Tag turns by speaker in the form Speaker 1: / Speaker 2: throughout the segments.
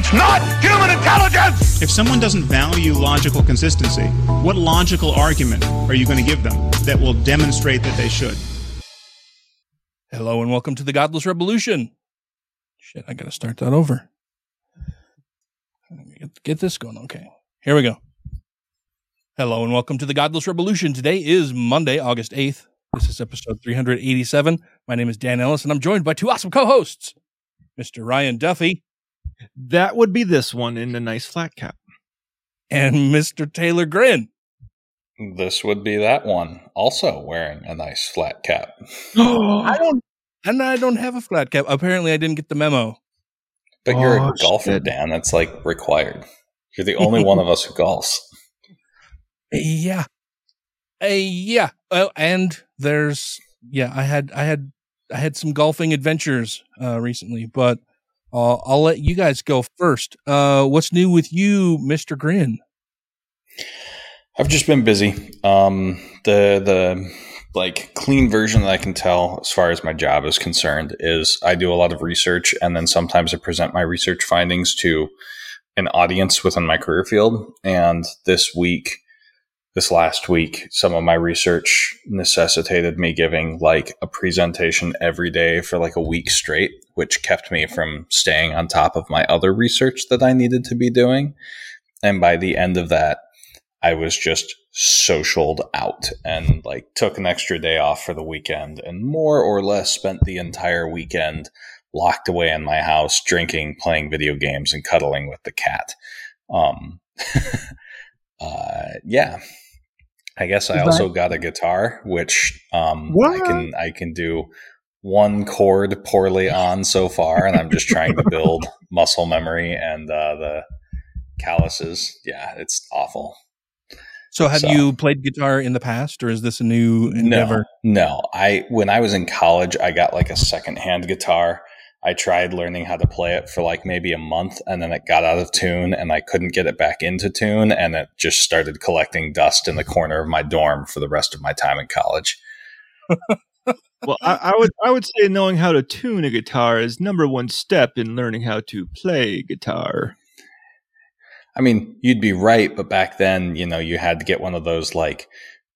Speaker 1: It's not human intelligence!
Speaker 2: If someone doesn't value logical consistency, what logical argument are you going to give them that will demonstrate that they should?
Speaker 3: Hello and welcome to the Godless Revolution. Shit, I gotta start that over. Get, get this going. Okay, here we go. Hello and welcome to the Godless Revolution. Today is Monday, August 8th. This is episode 387. My name is Dan Ellis and I'm joined by two awesome co hosts, Mr. Ryan Duffy
Speaker 4: That would be this one in a nice flat cap.
Speaker 3: and Mr. Taylor Grin.
Speaker 5: This would be that one, also wearing a nice flat cap.
Speaker 3: I don't, and I don't have a flat cap. Apparently, I didn't get the memo.
Speaker 5: But you're
Speaker 4: Oh,
Speaker 5: a golfer,
Speaker 4: shit.
Speaker 5: Dan. That's like required. You're the only one of us who golfs.
Speaker 3: Yeah. Uh, yeah. Oh, and there's yeah, I had I had I had some golfing adventures uh recently, but uh, I'll let you guys go first. Uh what's new with you, Mr. Grin?
Speaker 5: I've just been busy. Um, the the like clean version that I can tell as far as my job is concerned is I do a lot of research and then sometimes I present my research findings to an audience within my career field. And this week, this last week, some of my research necessitated me giving like a presentation every day for like a week straight, which kept me from staying on top of my other research that I needed to be doing. And by the end of that, I was just socialed out and like took an extra day off for the weekend and more or less spent the entire weekend locked away in my house, drinking, playing video games, and cuddling with the cat. Um, uh, yeah. I guess I
Speaker 4: Is
Speaker 5: also got a guitar, which um, I can I can do one chord poorly on so far, and I'm just trying to build muscle memory and uh, the calluses. Yeah, it's awful.
Speaker 3: So have
Speaker 5: So-
Speaker 3: you played guitar in the past or is this a new endeavor?
Speaker 5: No, no. I when I was in college, I got like a secondhand guitar. I tried learning how to play it for like maybe a month, and then it got out of tune, and I couldn't get it back into tune, and it just started collecting dust in the corner of my dorm for the rest of my time in college.
Speaker 4: Well, I, I would I would say knowing how to tune a guitar is number one step in learning how to play guitar.
Speaker 5: I mean, you'd be right, but back then, you know, you had to get one of those like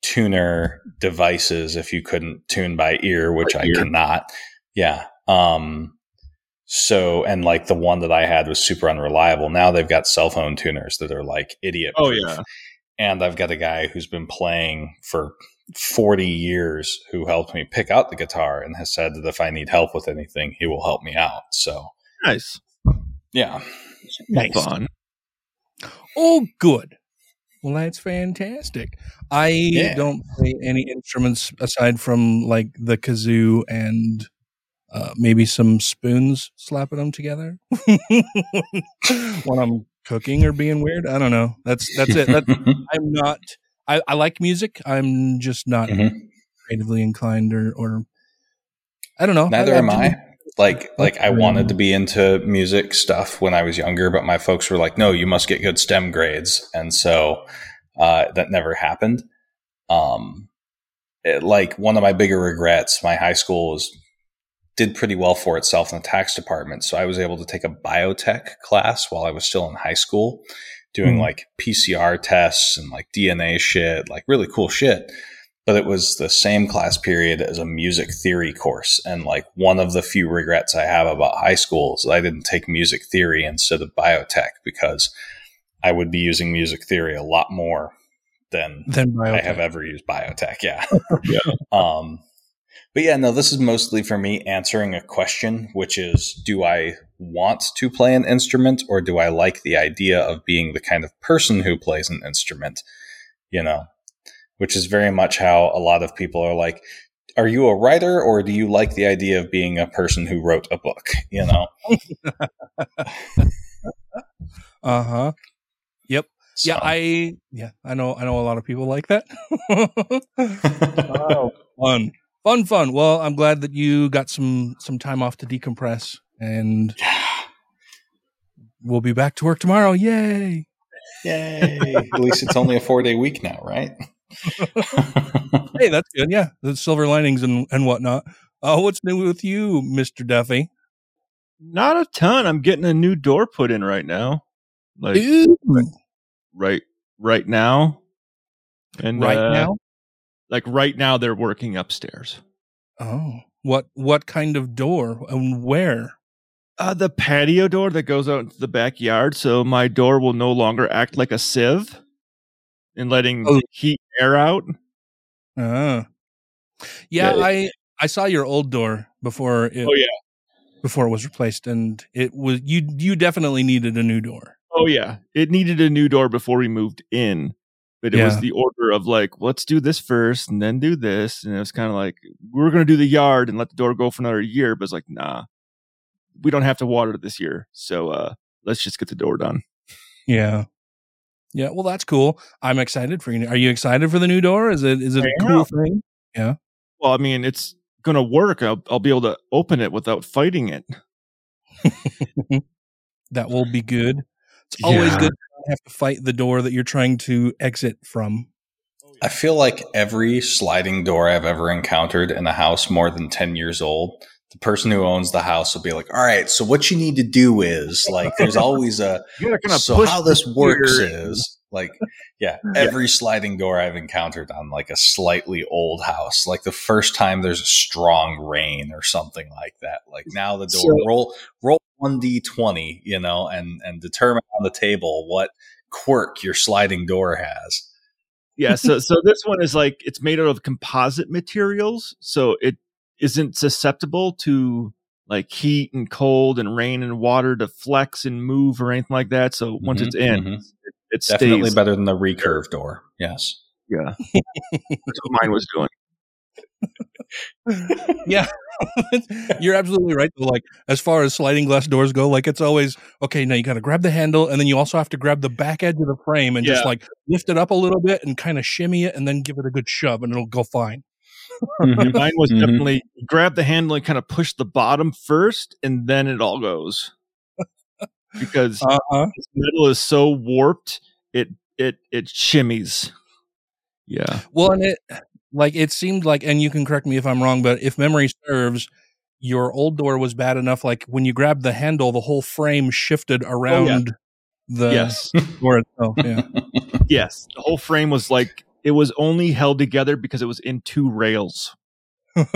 Speaker 5: tuner devices if you couldn't tune by ear, which I cannot. Yeah. Um, so, and like the one that I had was super unreliable. Now they've got cell phone tuners that are like idiot.
Speaker 4: Oh yeah,
Speaker 5: And I've got a guy who's been playing for 40 years who helped me pick out the guitar and has said that if I need help with anything, he will help me out. So,
Speaker 4: nice,
Speaker 5: yeah. Nice.
Speaker 4: Fun.
Speaker 3: Oh, good. Well, that's fantastic. I
Speaker 5: Yeah.
Speaker 3: don't play any instruments aside from like the kazoo and uh, maybe some spoons slapping them together when I'm cooking or being weird. I don't know. That's that's it. That, I'm not. I, I like music. I'm just not
Speaker 5: Mhm.
Speaker 3: creatively inclined or or I don't know.
Speaker 5: Neither
Speaker 3: I,
Speaker 5: am I. Like, like I wanted to be into music stuff when I was younger, but my folks were like, "No, you must get good STEM grades," and so uh, that never happened. Um, it- like one of my bigger regrets, my high school was did pretty well for itself in the tax department, so I was able to take a biotech class while I was still in high school, doing
Speaker 3: Hmm.
Speaker 5: like PCR tests and like DNA shit, like really cool shit but it was the same class period as a music theory course. And like one of the few regrets I have about high school is I didn't take music theory instead of biotech because I would be using music theory a lot more than
Speaker 3: Then
Speaker 5: I have ever used biotech. Yeah.
Speaker 4: Yeah.
Speaker 5: Um, but yeah, no, this is mostly for me answering a question, which is do I want to play an instrument or do I like the idea of being the kind of person who plays an instrument? You know, which is very much how a lot of people are like, are you a writer or do you like the idea of being a person who wrote a book? You know?
Speaker 3: Uh huh. Yep. Yeah, I yeah, I know I know a lot of people like that. oh, fun. Fun, fun. Well, I'm glad that you got some some time off to decompress and we'll be back to work tomorrow. Yay.
Speaker 5: Yay. At least it's only a four day week now, right?
Speaker 3: hey, that's good. Yeah. The silver linings and, and whatnot. Uh, what's new with you, Mr. Duffy?
Speaker 4: Not a ton. I'm getting a new door put in right now. Like
Speaker 3: Ooh.
Speaker 4: right right now. And
Speaker 3: right
Speaker 4: uh,
Speaker 3: now?
Speaker 4: Like right now they're working upstairs.
Speaker 3: Oh. What what kind of door and where?
Speaker 4: Uh, the patio door that goes out into the backyard, so my door will no longer act like a sieve in letting
Speaker 3: Oh.
Speaker 4: heat air out.
Speaker 3: Uh. Yeah,
Speaker 4: Yeah,
Speaker 3: I I saw your old door before it
Speaker 4: Oh yeah.
Speaker 3: before it was replaced and it was you you definitely needed a new door.
Speaker 4: Oh yeah. It needed a new door before we moved in. But it was the order of like, let's do this first and then do this. And it was kind of like, we're going to do the yard and let the door go for another year. But it's like, nah, we don't have to water it this year. So uh, let's just get the door done.
Speaker 3: Yeah. Yeah, well that's cool. I'm excited for you. Are you excited for the new door? Is it is it a
Speaker 4: I
Speaker 3: cool
Speaker 4: am.
Speaker 3: thing? Yeah.
Speaker 4: Well, I mean, it's going to work. I'll, I'll be able to open it without fighting it.
Speaker 3: That will be good. It's always
Speaker 4: Yeah.
Speaker 3: good have to fight the door that you're trying to exit from.
Speaker 5: I feel like every sliding door I've ever encountered in a house more than 10 years old, the person who owns the house will be like, all right, so what you need to do is like, there's always a,
Speaker 4: You gotta kind
Speaker 5: so how this works is like, yeah, every sliding door I've encountered on like a slightly old house, like the first time there's a strong rain or something like that, like now the door
Speaker 4: So-
Speaker 5: roll, roll 1d20, you know, and, and determine on the table what quirk your sliding door has.
Speaker 4: yeah so so this one is like it's made out of composite materials so it isn't susceptible to like heat and cold and rain and water to flex and move or anything like that so once
Speaker 5: Mhm,
Speaker 4: it's in
Speaker 5: mhm.
Speaker 4: it, it
Speaker 5: Definitely
Speaker 4: stays
Speaker 5: better than the recurve door. Yes.
Speaker 4: yeah that's what mine was doing
Speaker 3: yeah. you're absolutely right. Though. Like as far as sliding glass doors go, like it's always okay, now you gotta grab the handle and then you also have to grab the back edge of the frame and just like lift it up a little bit and kind of shimmy it and then give it a good shove and it'll go fine.
Speaker 4: And mine was
Speaker 5: Mhm.
Speaker 4: definitely grab the handle and kind of push the bottom first and then it all goes because
Speaker 3: Uh-huh.
Speaker 4: this metal is so warped it it it shimmies yeah
Speaker 3: Well, and it like it seemed like, and you can correct me if I'm wrong, but if memory serves, your old door was bad enough. Like when you grabbed the handle, the whole frame shifted around the
Speaker 4: yes
Speaker 3: door itself. Yeah.
Speaker 4: Yes, the whole frame was like it was only held together because it was in two rails.
Speaker 3: uh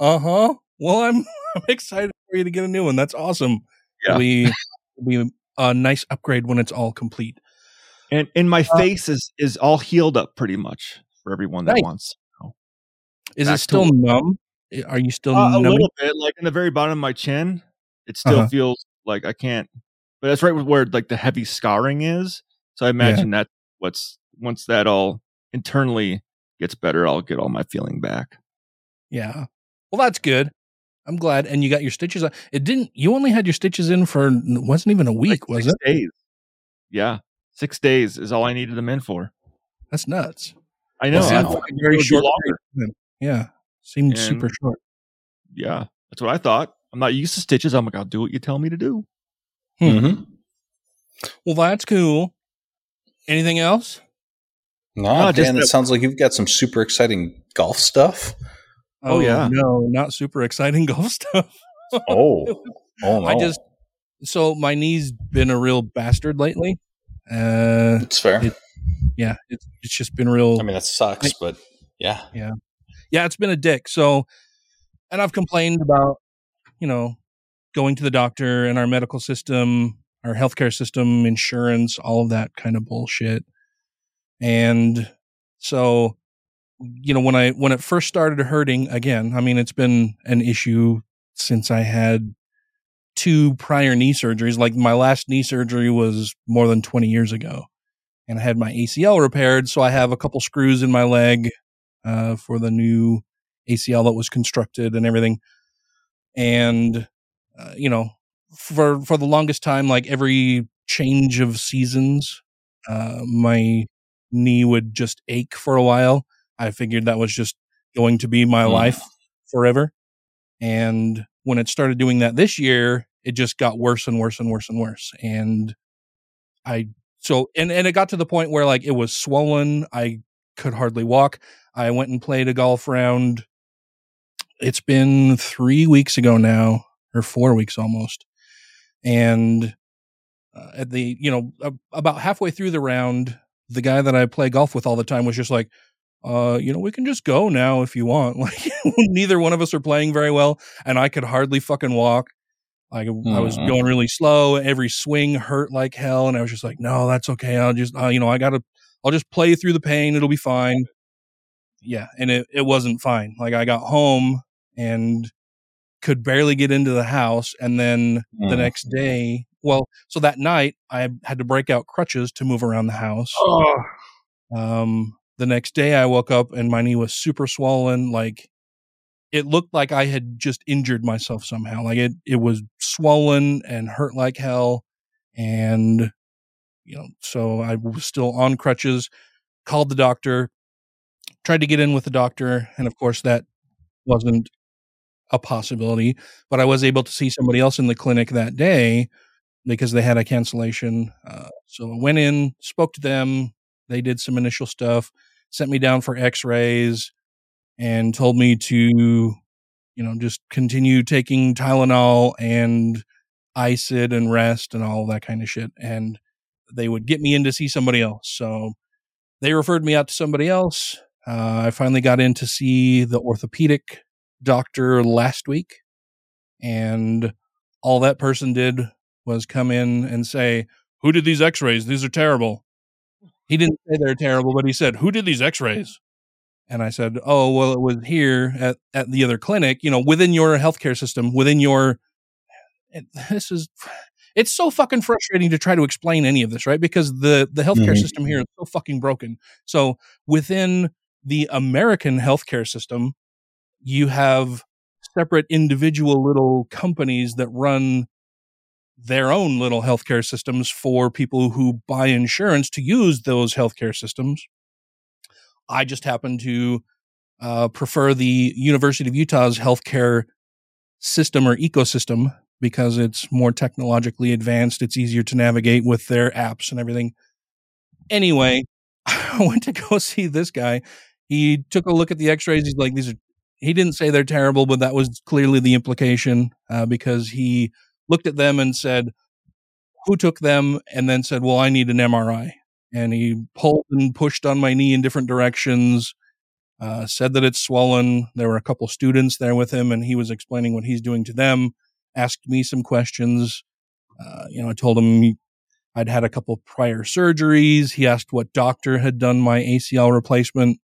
Speaker 3: huh. Well, I'm I'm excited for you to get a new one. That's awesome.
Speaker 4: Yeah.
Speaker 3: It'll be, it'll be a nice upgrade when it's all complete.
Speaker 4: And and my
Speaker 3: Uh,
Speaker 4: face is is all healed up pretty much for everyone that
Speaker 3: Nice.
Speaker 4: wants.
Speaker 3: Is it still numb? Are you still
Speaker 4: Uh, a little bit, like in the very bottom of my chin, it still
Speaker 3: Uh-huh.
Speaker 4: feels like I can't. But that's right where like the heavy scarring is. So I imagine that what's once that all internally gets better, I'll get all my feeling back.
Speaker 3: Yeah. Well, that's good. I'm glad. And you got your stitches. on. It didn't. You only had your stitches in for wasn't even a week,
Speaker 4: Like
Speaker 3: was it?
Speaker 4: Days. Yeah, six days is all I needed them in for.
Speaker 3: That's nuts.
Speaker 4: I know.
Speaker 3: It seemed
Speaker 4: I-
Speaker 3: like very short. Yeah. Seemed
Speaker 4: And-
Speaker 3: super short.
Speaker 4: Yeah, that's what I thought. I'm not used to stitches. I'm like, I'll do what you tell me to do.
Speaker 3: Hmm.
Speaker 5: Mm-hmm.
Speaker 3: Well, that's cool. Anything else?
Speaker 5: No,
Speaker 4: No,
Speaker 5: Dan, it sounds like you've got some super exciting golf stuff.
Speaker 4: Oh, yeah.
Speaker 3: No, not super exciting golf stuff.
Speaker 5: Oh, oh no.
Speaker 3: I just so my knee's been a real bastard lately. Uh,
Speaker 5: it's fair.
Speaker 3: it- yeah, it's it's just been real.
Speaker 5: I mean, that sucks, but yeah,
Speaker 3: yeah. yeah, it's been a dick. So, and I've complained about, you know, going to the doctor and our medical system, our healthcare system, insurance, all of that kind of bullshit. And so, you know, when I when it first started hurting again, I mean, it's been an issue since I had two prior knee surgeries. Like my last knee surgery was more than 20 years ago. And I had my ACL repaired, so I have a couple screws in my leg uh, for the new ACL that was constructed and everything. And uh, you know, for for the longest time, like every change of seasons, uh, my knee would just ache for a while. I figured that was just going to be my
Speaker 5: Mm.
Speaker 3: life forever. And when it started doing that this year, it just got worse and worse and worse and worse. And I so and and it got to the point where like it was swollen. I could hardly walk. I went and played a golf round. It's been three weeks ago now, or four weeks almost. And uh, at the you know about halfway through the round, the guy that I play golf with all the time was just like, uh, you know, we can just go now if you want. Like neither one of us are playing very well, and I could hardly fucking walk. Like I was
Speaker 5: Mhm.
Speaker 3: going really slow. Every swing hurt like hell, and I was just like, no, that's okay. I'll just, uh, you know, I gotta, I'll just play through the pain. It'll be fine. Yeah, and it it wasn't fine. Like I got home and could barely get into the house, and then the
Speaker 5: Mm.
Speaker 3: next day, well, so that night I had to break out crutches to move around the house.
Speaker 4: Oh,
Speaker 3: Um, the next day I woke up and my knee was super swollen. Like it looked like I had just injured myself somehow. Like it, it was swollen and hurt like hell. And, you know, so I was still on crutches, called the doctor, tried to get in with the doctor. And of course that wasn't a possibility, but I was able to see somebody else in the clinic that day because they had a cancellation. Uh, so I went in, spoke to them. They did some initial stuff, sent me down for x rays, and told me to, you know, just continue taking Tylenol and ICID and rest and all that kind of shit. And they would get me in to see somebody else. So they referred me out to somebody else. Uh, I finally got in to see the orthopedic doctor last week. And all that person did was come in and say, Who did these x rays? These are terrible. He didn't say they're terrible, but he said, Who did these x rays? And I said, Oh, well, it was here at, at the other clinic, you know, within your healthcare system, within your. This is. It's so fucking frustrating to try to explain any of this, right? Because the the healthcare
Speaker 5: Mhm.
Speaker 3: system here is so fucking broken. So within the American healthcare system, you have separate individual little companies that run their own little healthcare systems for people who buy insurance to use those healthcare systems. I just happen to uh, prefer the University of Utah's healthcare system or ecosystem because it's more technologically advanced. It's easier to navigate with their apps and everything. Anyway, I went to go see this guy. He took a look at the x rays. He's like, these are, he didn't say they're terrible, but that was clearly the implication uh, because he looked at them and said, who took them? And then said, well, I need an MRI. And he pulled and pushed on my knee in different directions, uh, said that it's swollen. There were a couple students there with him, and he was explaining what he's doing to them, asked me some questions. Uh, you know, I told him I'd had a couple prior surgeries. He asked what doctor had done my ACL replacement.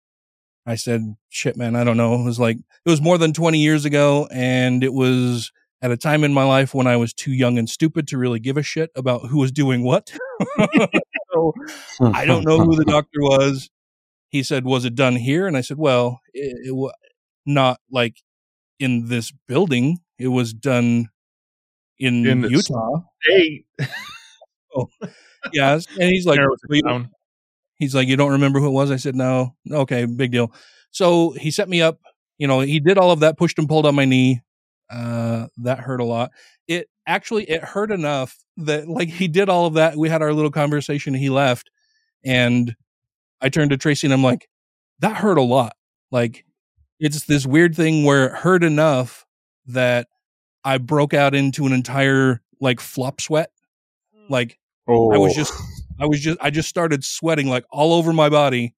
Speaker 3: I said, shit, man, I don't know. It was like, it was more than 20 years ago, and it was at a time in my life when I was too young and stupid to really give a shit about who was doing what. so I don't know who the doctor was. He said, "Was it done here?" And I said, "Well, it, it was not like in this building. It was done in,
Speaker 4: In
Speaker 3: Utah."
Speaker 4: hey, oh,
Speaker 3: Yes, and he's like, "Well, he's like, you don't remember who it was? I said, no. Okay, big deal. So he set me up. You know, he did all of that, pushed and pulled on my knee. Uh, that hurt a lot. It actually it hurt enough that like he did all of that. We had our little conversation. He left, and I turned to Tracy and I'm like, that hurt a lot. Like it's this weird thing where it hurt enough that I broke out into an entire like flop sweat. Like
Speaker 5: Oh,
Speaker 3: I was just, I was just, I just started sweating like all over my body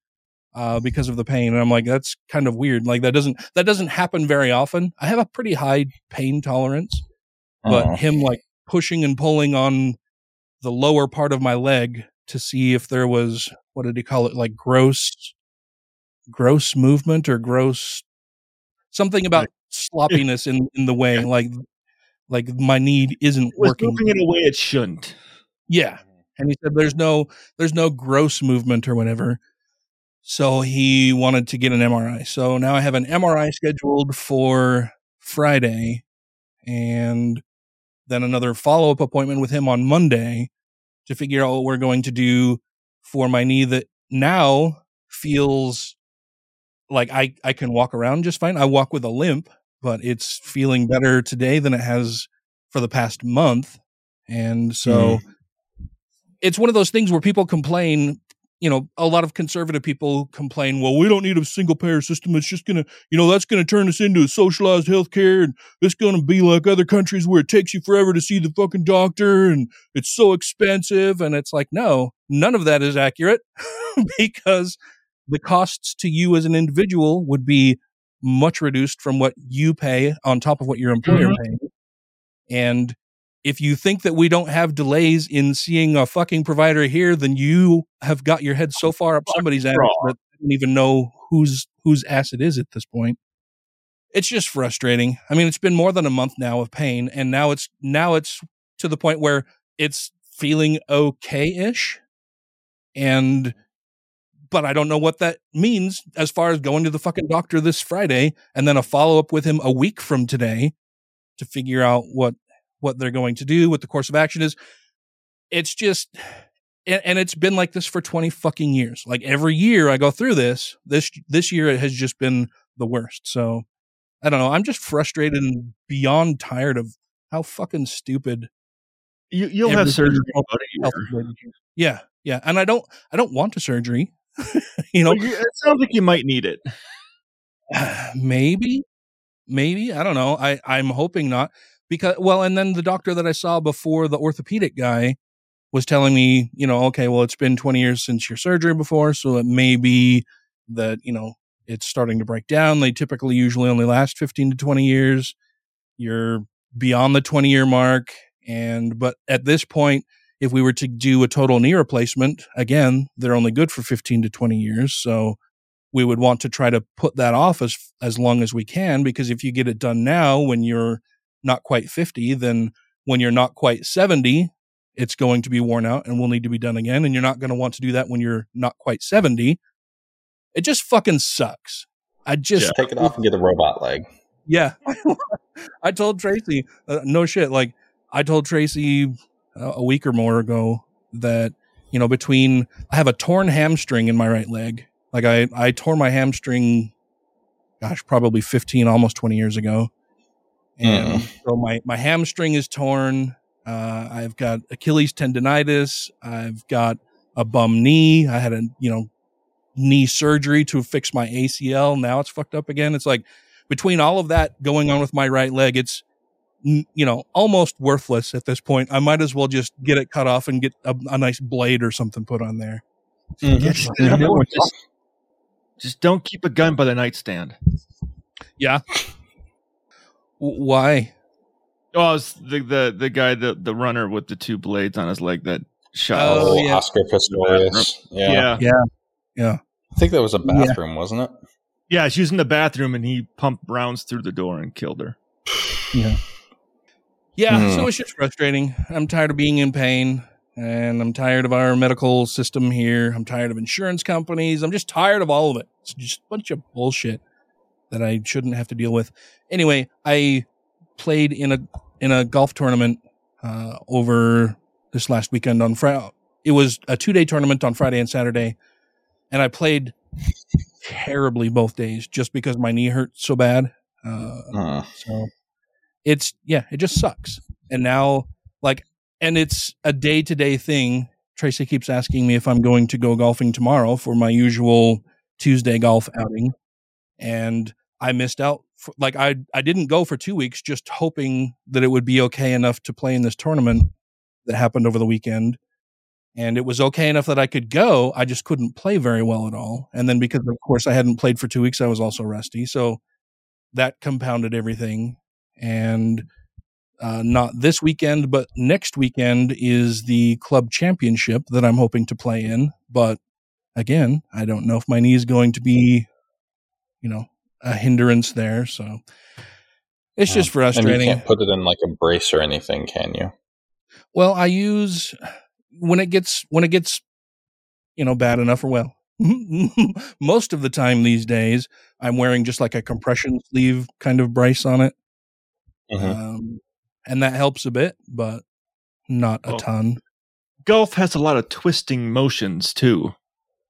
Speaker 3: uh, because of the pain, and I'm like, that's kind of weird. Like that doesn't, that doesn't happen very often. I have a pretty high pain tolerance, but
Speaker 5: Oh.
Speaker 3: him like pushing and pulling on the lower part of my leg to see if there was what did he call it, like gross, gross movement or gross something about sloppiness in in the way, like like my knee isn't working.
Speaker 4: moving in a way it shouldn't.
Speaker 3: Yeah. And he said there's no there's no gross movement or whatever. So he wanted to get an MRI. So now I have an MRI scheduled for Friday and then another follow-up appointment with him on Monday to figure out what we're going to do for my knee that now feels like I, I can walk around just fine. I walk with a limp, but it's feeling better today than it has for the past month. And so mm-hmm. it's one of those things where people complain, you know, a lot of conservative people complain, well, we don't need a single payer system. It's just going to, you know, that's going to turn us into a socialized healthcare and it's going to be like other countries where it takes you forever to see the fucking doctor and it's so expensive. And it's like, no, none of that is accurate because the costs to you as an individual would be much reduced from what you pay on top of what your employer
Speaker 4: mm-hmm.
Speaker 3: pays. And if you think that we don't have delays in seeing a fucking provider here, then you have got your head so far up somebody's ass that you don't even know whose whose ass it is at this point. It's just frustrating. I mean, it's been more than a month now of pain, and now it's now it's to the point where it's feeling okay-ish. And but I don't know what that means as far as going to the fucking doctor this Friday and then a follow up with him a week from today to figure out what what they're going to do, what the course of action is. It's just and, and it's been like this for 20 fucking years. Like every year I go through this, this this year it has just been the worst. So I don't know. I'm just frustrated and beyond tired of how fucking stupid
Speaker 4: You, you'll have surgery.
Speaker 3: health-
Speaker 4: in about a
Speaker 3: health
Speaker 4: year.
Speaker 3: related is. Yeah, yeah. And I don't I don't want a surgery. you know,
Speaker 4: it sounds like you might need it.
Speaker 3: maybe maybe i don't know i i'm hoping not because well and then the doctor that i saw before the orthopedic guy was telling me you know okay well it's been 20 years since your surgery before so it may be that you know it's starting to break down. They typically usually only last 15 to 20 years. You're beyond the 20 year mark and but at this point if we were to do a total knee replacement again they're only good for 15 to 20 years so we would want to try to put that off as as long as we can because if you get it done now when you're not quite 50 then when you're not quite 70 it's going to be worn out and will need to be done again and you're not going to want to do that when you're not quite 70 it just fucking sucks i just
Speaker 5: Take it off and get a robot leg.
Speaker 3: yeah. I told Tracy, uh, no shit. Like, I told Tracy uh, a week or more ago that, you know, between, I have a torn hamstring in my right leg. Like, I, I tore my hamstring, gosh, probably 15, almost 20 years ago. And so my, my hamstring is torn. Uh, I've got Achilles tendonitis. I've got a bum knee. I had a, you know, knee surgery to fix my ACL. Now it's fucked up again. It's like, between all of that going on with my right leg, it's you know almost worthless at this point. I might as well just get it cut off and get a, a nice blade or something put on there.
Speaker 4: Just, just, just don't keep a gun by the nightstand.
Speaker 3: Yeah. W- why?
Speaker 4: Oh, it's the the the guy, the the runner with the two blades on his leg that shot.
Speaker 3: Oh,
Speaker 5: Oh,
Speaker 3: yeah.
Speaker 5: Oscar Pistorius. Yeah.
Speaker 4: yeah,
Speaker 3: Yeah. Yeah.
Speaker 5: I think that was a bathroom, wasn't it?
Speaker 4: yeah. She was in the bathroom and he pumped rounds through the door and killed her.
Speaker 3: Yeah. Yeah.
Speaker 5: Hmm.
Speaker 3: So it's just frustrating. I'm tired of being in pain and I'm tired of our medical system here. I'm tired of insurance companies. I'm just tired of all of it. It's just a bunch of bullshit that I shouldn't have to deal with. Anyway, I played in a in a golf tournament uh, over this last weekend on Friday. It was a two day tournament on Friday and Saturday, and I played terribly both days just because my knee hurt so bad. Uh,
Speaker 5: Hmm.
Speaker 3: so it's yeah, it just sucks. And now like and it's a day to day thing. Tracy keeps asking me if I'm going to go golfing tomorrow for my usual Tuesday golf outing. And I missed out for, like I I didn't go for 2 weeks just hoping that it would be okay enough to play in this tournament that happened over the weekend. And it was okay enough that I could go. I just couldn't play very well at all. And then because of course I hadn't played for 2 weeks, I was also rusty. So that compounded everything and uh, not this weekend, but next weekend is the club championship that I'm hoping to play in. But again, I don't know if my knee is going to be, you know, a hindrance there. So it's just frustrating.
Speaker 5: And
Speaker 3: frustrating.
Speaker 5: you can't put it in like a brace or anything, can you?
Speaker 3: Well, I use when it gets when it gets you know bad enough or well. Most of the time these days, I'm wearing just like a compression sleeve kind of brace on it.
Speaker 5: Mhm.
Speaker 3: um, and that helps a bit, but not a ton.
Speaker 4: golf has a lot of twisting motions too.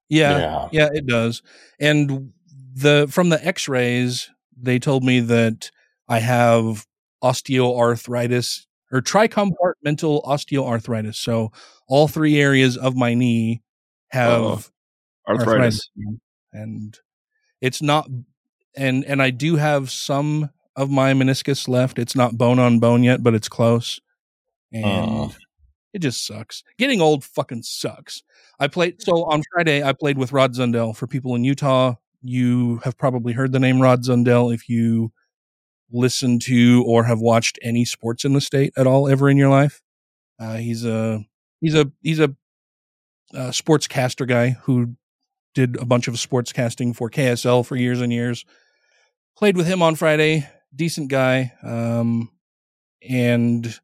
Speaker 3: Yeah,
Speaker 5: Yeah.
Speaker 3: yeah, it does. And the from the X-rays, they told me that I have osteoarthritis or tricompartmental osteoarthritis. So all three areas of my knee have
Speaker 4: Oh, Arthritis.
Speaker 3: and it's not and and I do have some of my meniscus left. It's not bone on bone yet, but it's close. And
Speaker 5: Oh.
Speaker 3: it just sucks. Getting old fucking sucks. I played so on Friday I played with Rod Zundel For people in Utah, you have probably heard the name Rod Zundel if you listen to or have watched any sports in the state at all ever in your life. Uh, he's a he's a he's a, uh sportscaster guy who did a bunch of sports casting for KSL for years and years. Played with him on Friday, decent guy. Um, and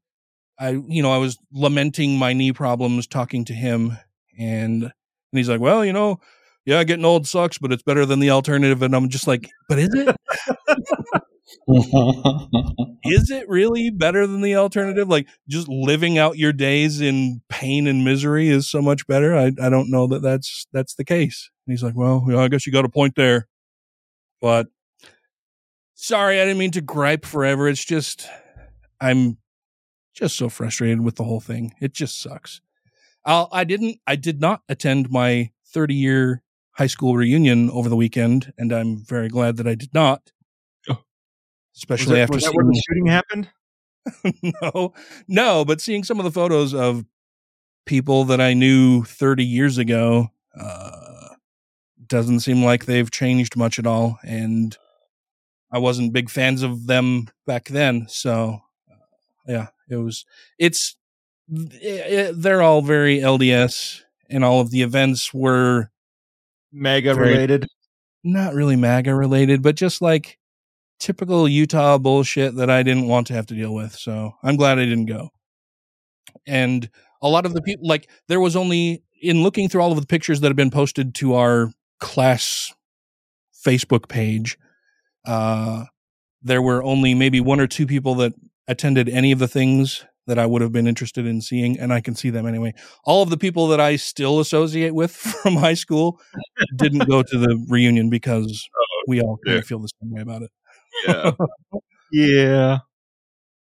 Speaker 3: I, you know, I was lamenting my knee problems, talking to him, and and he's like, "Well, you know, yeah, getting old sucks, but it's better than the alternative." And I'm just like, "But is it? is it really better than the alternative? Like just living out your days in pain and misery is so much better. I, I don't know that that's, that's the case. And he's like, well, yeah, I guess you got a point there, but sorry, I didn't mean to gripe forever. It's just, I'm just so frustrated with the whole thing. It just sucks. I'll, I didn't, I did not attend my 30 year high school reunion over the weekend, and I'm very glad that I did not.
Speaker 4: Oh.
Speaker 3: Especially
Speaker 4: that,
Speaker 3: after
Speaker 4: that where the shooting happened?
Speaker 3: no, no, but seeing some of the photos of people that I knew 30 years ago, uh, doesn't seem like they've changed much at all. And I wasn't big fans of them back then. So, uh, yeah, it was, it's, it, they're all very LDS and all of the events were
Speaker 4: Mega
Speaker 3: Very-
Speaker 4: related.
Speaker 3: not really MAGA related, but just like typical Utah bullshit that I didn't want to have to deal with. So I'm glad I didn't go. And a lot of the people, like, there was only in looking through all of the pictures that have been posted to our class Facebook page, uh, there were only maybe one or two people that attended any of the things that I would have been interested in seeing, and I can see them anyway. All of the people that I still associate with from high school didn't go to the reunion because we all kind
Speaker 4: yeah.
Speaker 3: of feel the same way about it.
Speaker 4: Yeah. yeah.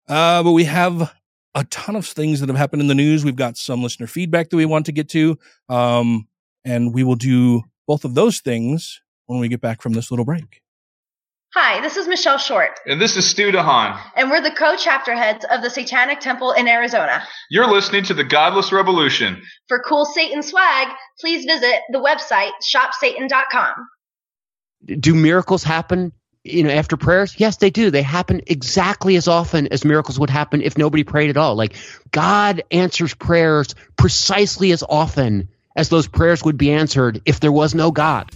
Speaker 3: Uh, but we have a ton of things that have happened in the news. We've got some listener feedback that we want to get to. Um, and we will do both of those things when we get back from this little break.
Speaker 6: Hi, this is Michelle Shortt,
Speaker 7: And this is Stu DeHaan.
Speaker 6: and we're the co-chapter heads of the Satanic Temple in Arizona.
Speaker 7: You're listening to the Godless Revolution.
Speaker 6: For cool Satan swag, please visit the website shopsatan.com.
Speaker 8: do miracles happen you know after prayers yes they do they happen exactly as often as miracles would happen if nobody prayed at all like god answers prayers precisely as often as those prayers would be answered if there was no god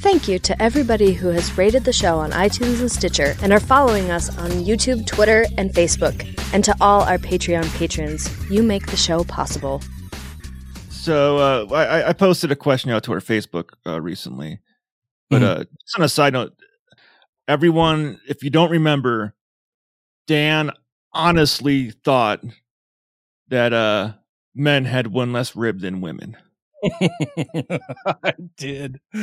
Speaker 9: Thank you to everybody who has rated the show on iTunes and Stitcher and are following us on YouTube, Twitter, and Facebook. And to all our Patreon patrons, you make the show possible.
Speaker 4: So uh, I, I posted a question out to our Facebook uh, recently, but
Speaker 3: Mhm.
Speaker 4: uh, just on a side note, everyone, if you don't remember, Dan honestly thought that uh, men had one less rib than women.
Speaker 3: I did.
Speaker 4: I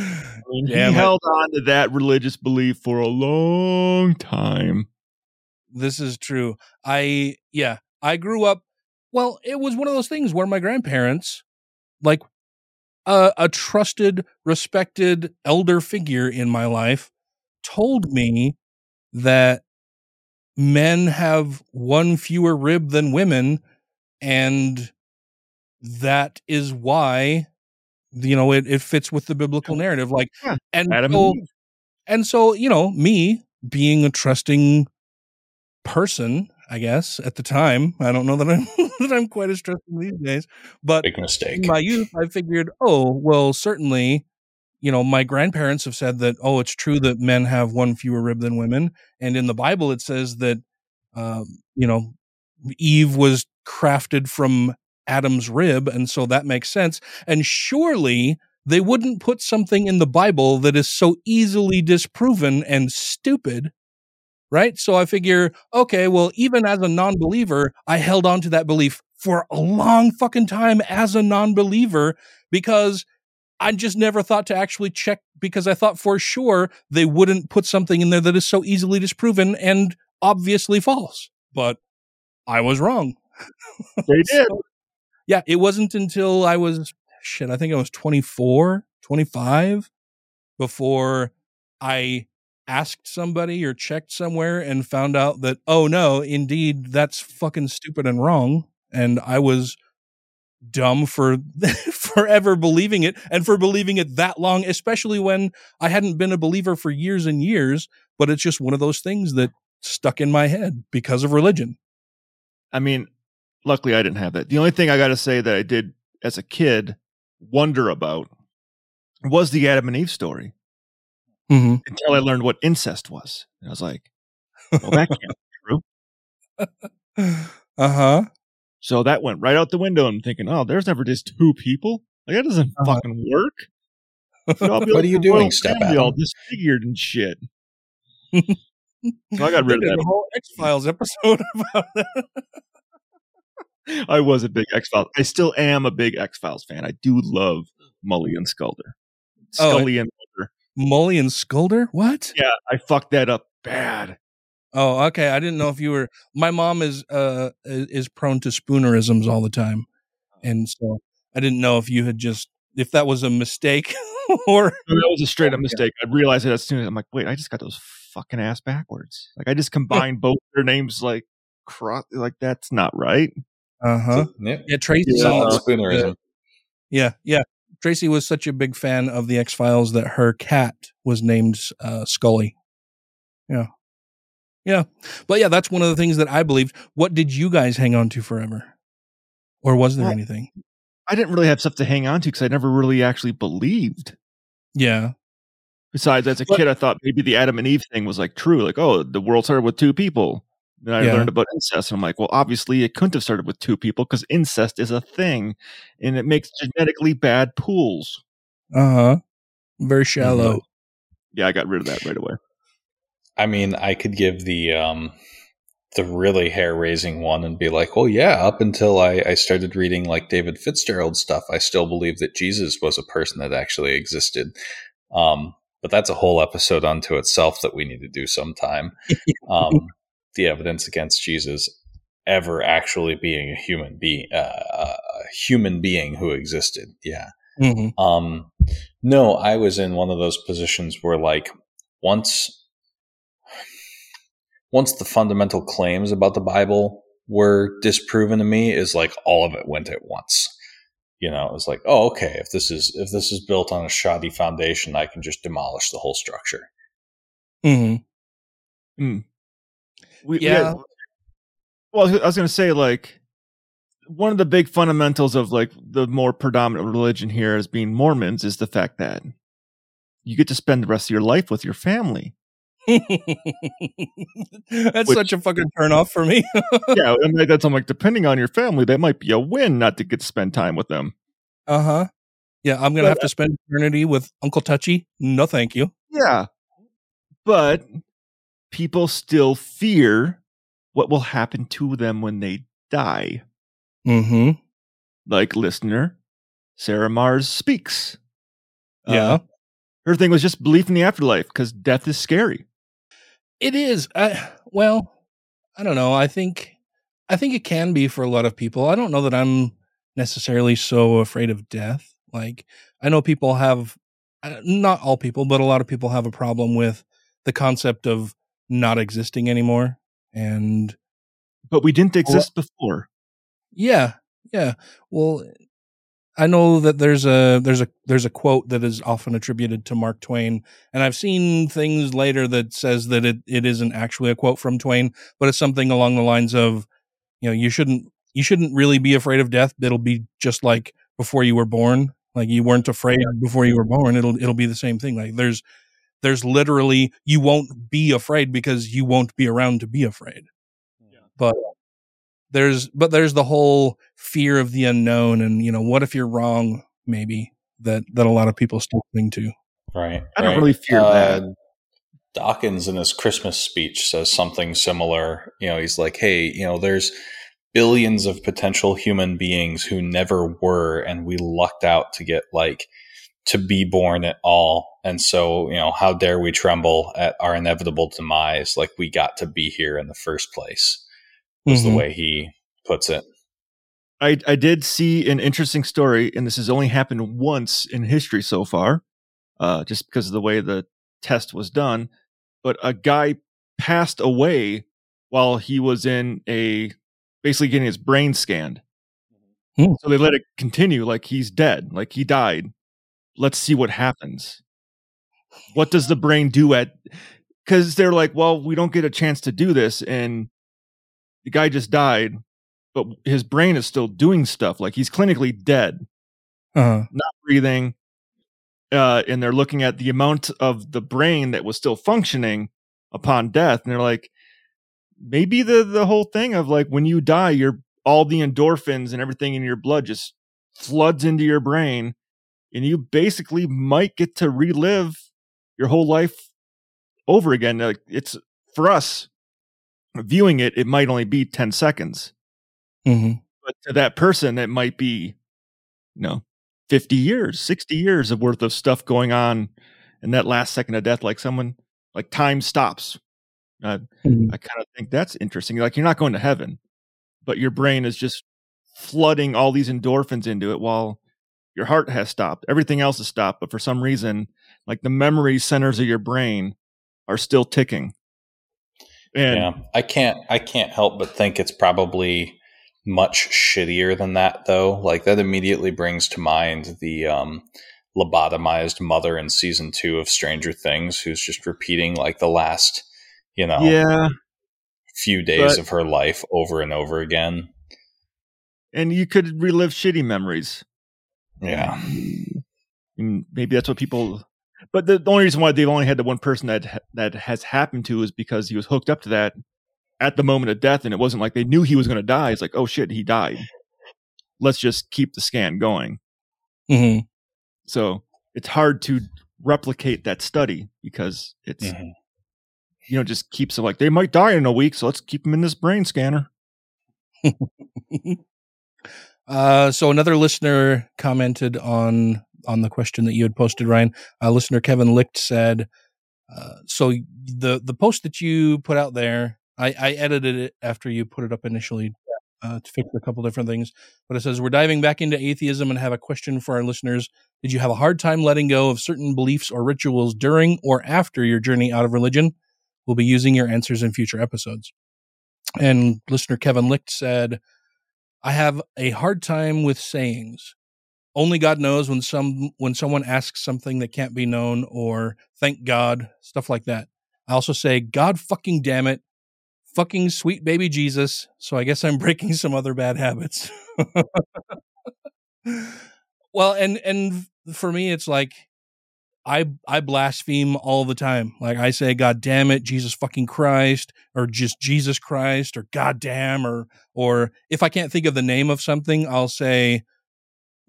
Speaker 4: mean, he held on to that religious belief for a long time.
Speaker 3: This is true. I, yeah, I grew up, well, it was one of those things where my grandparents, like a, a trusted, respected elder figure in my life, told me that men have one fewer rib than women. And that is why, you know, it, it fits with the biblical narrative. Like,
Speaker 4: Yeah,
Speaker 3: and
Speaker 4: Adam
Speaker 3: so,
Speaker 4: and
Speaker 3: so, you know, me being a trusting person, I guess at the time, I don't know that I'm that I'm quite as trusting these days, but
Speaker 5: Big mistake.
Speaker 3: in my youth, I figured, oh, well, certainly, you know, my grandparents have said that, oh, it's true that men have one fewer rib than women, and in the Bible it says that, um, you know, Eve was crafted from Adam's rib, and so that makes sense. And surely they wouldn't put something in the Bible that is so easily disproven and stupid. Right. So I figure, okay, well, even as a non believer, I held on to that belief for a long fucking time as a non-believer because I just never thought to actually check because I thought for sure they wouldn't put something in there that is so easily disproven and obviously false. But I was wrong.
Speaker 4: They did.
Speaker 3: So, yeah, it wasn't until I was shit, I think I was 24, 25 before I asked somebody or checked somewhere and found out that oh no, indeed that's fucking stupid and wrong and I was dumb for forever believing it and for believing it that long especially when I hadn't been a believer for years and years but it's just one of those things that stuck in my head because of religion.
Speaker 4: I mean, luckily I didn't have that. The only thing I got to say that I did as a kid wonder about was the Adam and Eve story
Speaker 3: Mm-hmm.
Speaker 4: until I learned what incest was. And I was like, well, that can't be true.
Speaker 3: Uh huh.
Speaker 4: So that went right out the window. I'm thinking, oh, there's never just two people. Like that doesn't
Speaker 3: Uh-huh.
Speaker 4: fucking work. You'd all be
Speaker 5: What
Speaker 4: like
Speaker 5: are you doing, Step
Speaker 4: family, all disfigured and shit. so I got rid of that.
Speaker 3: a whole X Files episode about that.
Speaker 4: I was a big X Files. I still am a big X Files fan. I do love Mully and Sculder.
Speaker 3: Oh,
Speaker 4: and Mulder.
Speaker 3: Mully and Skulder? What?
Speaker 4: Yeah, I fucked that up bad.
Speaker 3: Oh, okay. I didn't know if you were. My mom is uh is prone to spoonerisms all the time, and so I didn't know if you had just if that was a mistake or
Speaker 4: that was a straight up mistake. I realized it as soon as I'm like, wait, I just got those fucking ass backwards. Like I just combined both their names like cross like that's not right.
Speaker 3: Uh huh.
Speaker 5: Yeah.
Speaker 3: Yeah, Tracy.
Speaker 4: Yeah.
Speaker 5: Solid spoonerism.
Speaker 3: yeah, yeah. Tracy was such a big fan of the X Files that her cat was named uh, Scully. Yeah, yeah. But yeah, that's one of the things that I believed. What did you guys hang on to forever, or was there
Speaker 4: Well,
Speaker 3: anything?
Speaker 4: I didn't really have stuff to hang on to because I never really actually believed.
Speaker 3: Yeah.
Speaker 4: Besides, as a
Speaker 3: But-
Speaker 4: kid, I thought maybe the Adam and Eve thing was like true. Like, oh, the world started with two people. Then I
Speaker 3: Yeah.
Speaker 4: learned about incest, and I'm like, well, obviously it couldn't have started with two people because incest is a thing, and it makes genetically bad pools.
Speaker 3: Uh huh. Very shallow.
Speaker 4: Yeah, I got rid of that right away.
Speaker 5: I mean, I could give the um the really hair raising one and be like, well, yeah, up until I, I started reading like David Fitzgerald stuff, I still believe that Jesus was a person that actually existed. Um, but that's a whole episode unto itself that we need to do sometime. Um, the evidence against Jesus ever actually being a human being, uh, a human being who existed. Yeah.
Speaker 3: hmm
Speaker 5: Um, no, I was in one of those positions where, like, once once the fundamental claims about the Bible were disproven to me, is like all of it went at once. You know, it was like, oh, okay, if this is if this is built on a shoddy foundation, I can just demolish the whole structure.
Speaker 3: hmm
Speaker 4: We, we
Speaker 3: Yeah.
Speaker 4: had- well, I was- going to say, like, one of the big fundamentals of like the more predominant religion here as being Mormons is the fact that you get to spend the rest of your life with your family.
Speaker 3: That's
Speaker 4: Which-
Speaker 3: such a fucking turn off for me.
Speaker 4: yeah, and like, that's I'm like, depending on your family, that might be a win not to get to spend time with them.
Speaker 3: Uh huh. Yeah, I'm gonna
Speaker 4: But-
Speaker 3: have to spend eternity with Uncle Touchy. No, thank you.
Speaker 4: Yeah, but people still fear what will happen to them when they die.
Speaker 3: Mm-hmm.
Speaker 4: Like listener Sarah Mars speaks.
Speaker 3: Yeah.
Speaker 4: Uh, her thing was just belief in the afterlife because death is scary.
Speaker 3: It is. I, well, I don't know. I think I think it can be for a lot of people. I don't know that I'm necessarily so afraid of death. Like I know people have uh, not all people, but a lot of people have a problem with the concept of not existing anymore. And
Speaker 4: But we didn't exist before.
Speaker 3: yeah, yeah. Well, I know that there's a there's a there's a quote that is often attributed to Mark Twain, and I've seen things later that says that it, it isn't actually a quote from Twain, but it's something along the lines of, you know, you shouldn't you shouldn't really be afraid of death. It'll be just like before you were born. Like you weren't afraid before you were born. It'll it'll be the same thing. Like there's there's literally you won't be afraid because you won't be around to be afraid. But there's but there's the whole fear of the unknown and you know what if you're wrong maybe that that a lot of people still cling to.
Speaker 5: Right.
Speaker 4: I don't
Speaker 5: right.
Speaker 4: really fear uh, that.
Speaker 5: Dawkins in his Christmas speech says something similar. You know, he's like, "Hey, you know, there's billions of potential human beings who never were, and we lucked out to get like to be born at all. And so, you know, how dare we tremble at our inevitable demise? Like we got to be here in the first place, was
Speaker 4: Mhm.
Speaker 5: the way he puts it.
Speaker 4: I, I did see an interesting story, and this has only happened once in history so far, uh, just because of the way the test was done. But a guy passed away while he was in a basically getting his brain scanned.
Speaker 3: Hmm.
Speaker 4: So they let it continue, like he's dead, like he died. Let's see what happens. What does the brain do at? Because they're like, well, we don't get a chance to do this, and the guy just died but his brain is still doing stuff. Like he's clinically dead,
Speaker 3: Uh-huh.
Speaker 4: not breathing. Uh, and they're looking at the amount of the brain that was still functioning upon death, and they're like, maybe the the whole thing of like when you die, your all the endorphins and everything in your blood just floods into your brain, and you basically might get to relive your whole life over again. Like it's for us viewing it, it might only be ten seconds.
Speaker 3: Hmm
Speaker 4: but to that person it might be you know 50 years 60 years of worth of stuff going on in that last second of death. Like someone like time stops. Uh,
Speaker 3: Mhm.
Speaker 4: i kind of think that's interesting. Like you're not going to heaven but your brain is just flooding all these endorphins into it while your heart has stopped everything else has stopped but for some reason like the memory centers of your brain are still ticking and
Speaker 5: yeah, I can't. I can't help but think it's probably much shittier than that, though. Like that immediately brings to mind the um, lobotomized mother in season two of Stranger Things, who's just repeating like the last, you know,
Speaker 4: yeah
Speaker 5: few days
Speaker 4: But-
Speaker 5: of her life over and over again.
Speaker 4: and you could relive shitty memories
Speaker 5: Yeah,
Speaker 4: And maybe that's what people. But the, the only reason why they've only had the one person that that has happened to is because he was hooked up to that at the moment of death, and it wasn't like they knew he was going to die. It's like, oh shit, he died. Let's just keep the scan going.
Speaker 3: hmm
Speaker 4: So it's hard to replicate that study because it's
Speaker 5: Mhm.
Speaker 4: you know just keeps it like they might die in a week, so let's keep them in this brain scanner.
Speaker 3: Uh, so another listener commented on on the question that you had posted, Ryan. Uh, listener Kevin Licht said, uh, "So the the post that you put out there, I, I edited it after you put it up initially uh, to fix a couple different things. But it says we're diving back into atheism and have a question for our listeners. Did you have a hard time letting go of certain beliefs or rituals during or after your journey out of religion? We'll be using your answers in future episodes." And listener Kevin Licht said. I have a hard time with sayings. Only God knows when some when someone asks something that can't be known or thank God, stuff like that. I also say God fucking damn it. Fucking sweet baby Jesus. So I guess I'm breaking some other bad habits. well, and and for me it's like I I blaspheme all the time. Like I say, God damn it, Jesus fucking Christ, or just Jesus Christ, or God damn, or or if I can't think of the name of something, I'll say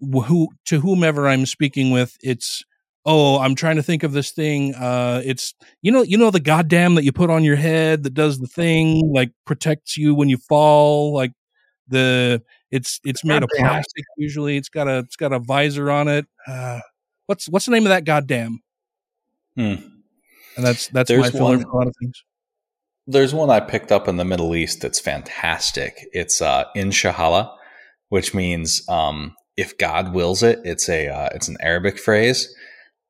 Speaker 3: who to whomever I'm speaking with. It's oh, I'm trying to think of this thing. Uh, it's you know you know the goddamn that you put on your head that does the thing like protects you when you fall. Like the it's it's made of plastic usually. It's got a it's got a visor on it. Uh, what's what's the name of that goddamn?
Speaker 5: Hmm.
Speaker 3: And that's that's
Speaker 5: There's
Speaker 3: my filler
Speaker 5: one-
Speaker 3: for a lot of things.
Speaker 5: There's one I picked up in the Middle East that's fantastic. It's uh, inshallah, which means um, if God wills it. It's a uh, it's an Arabic phrase,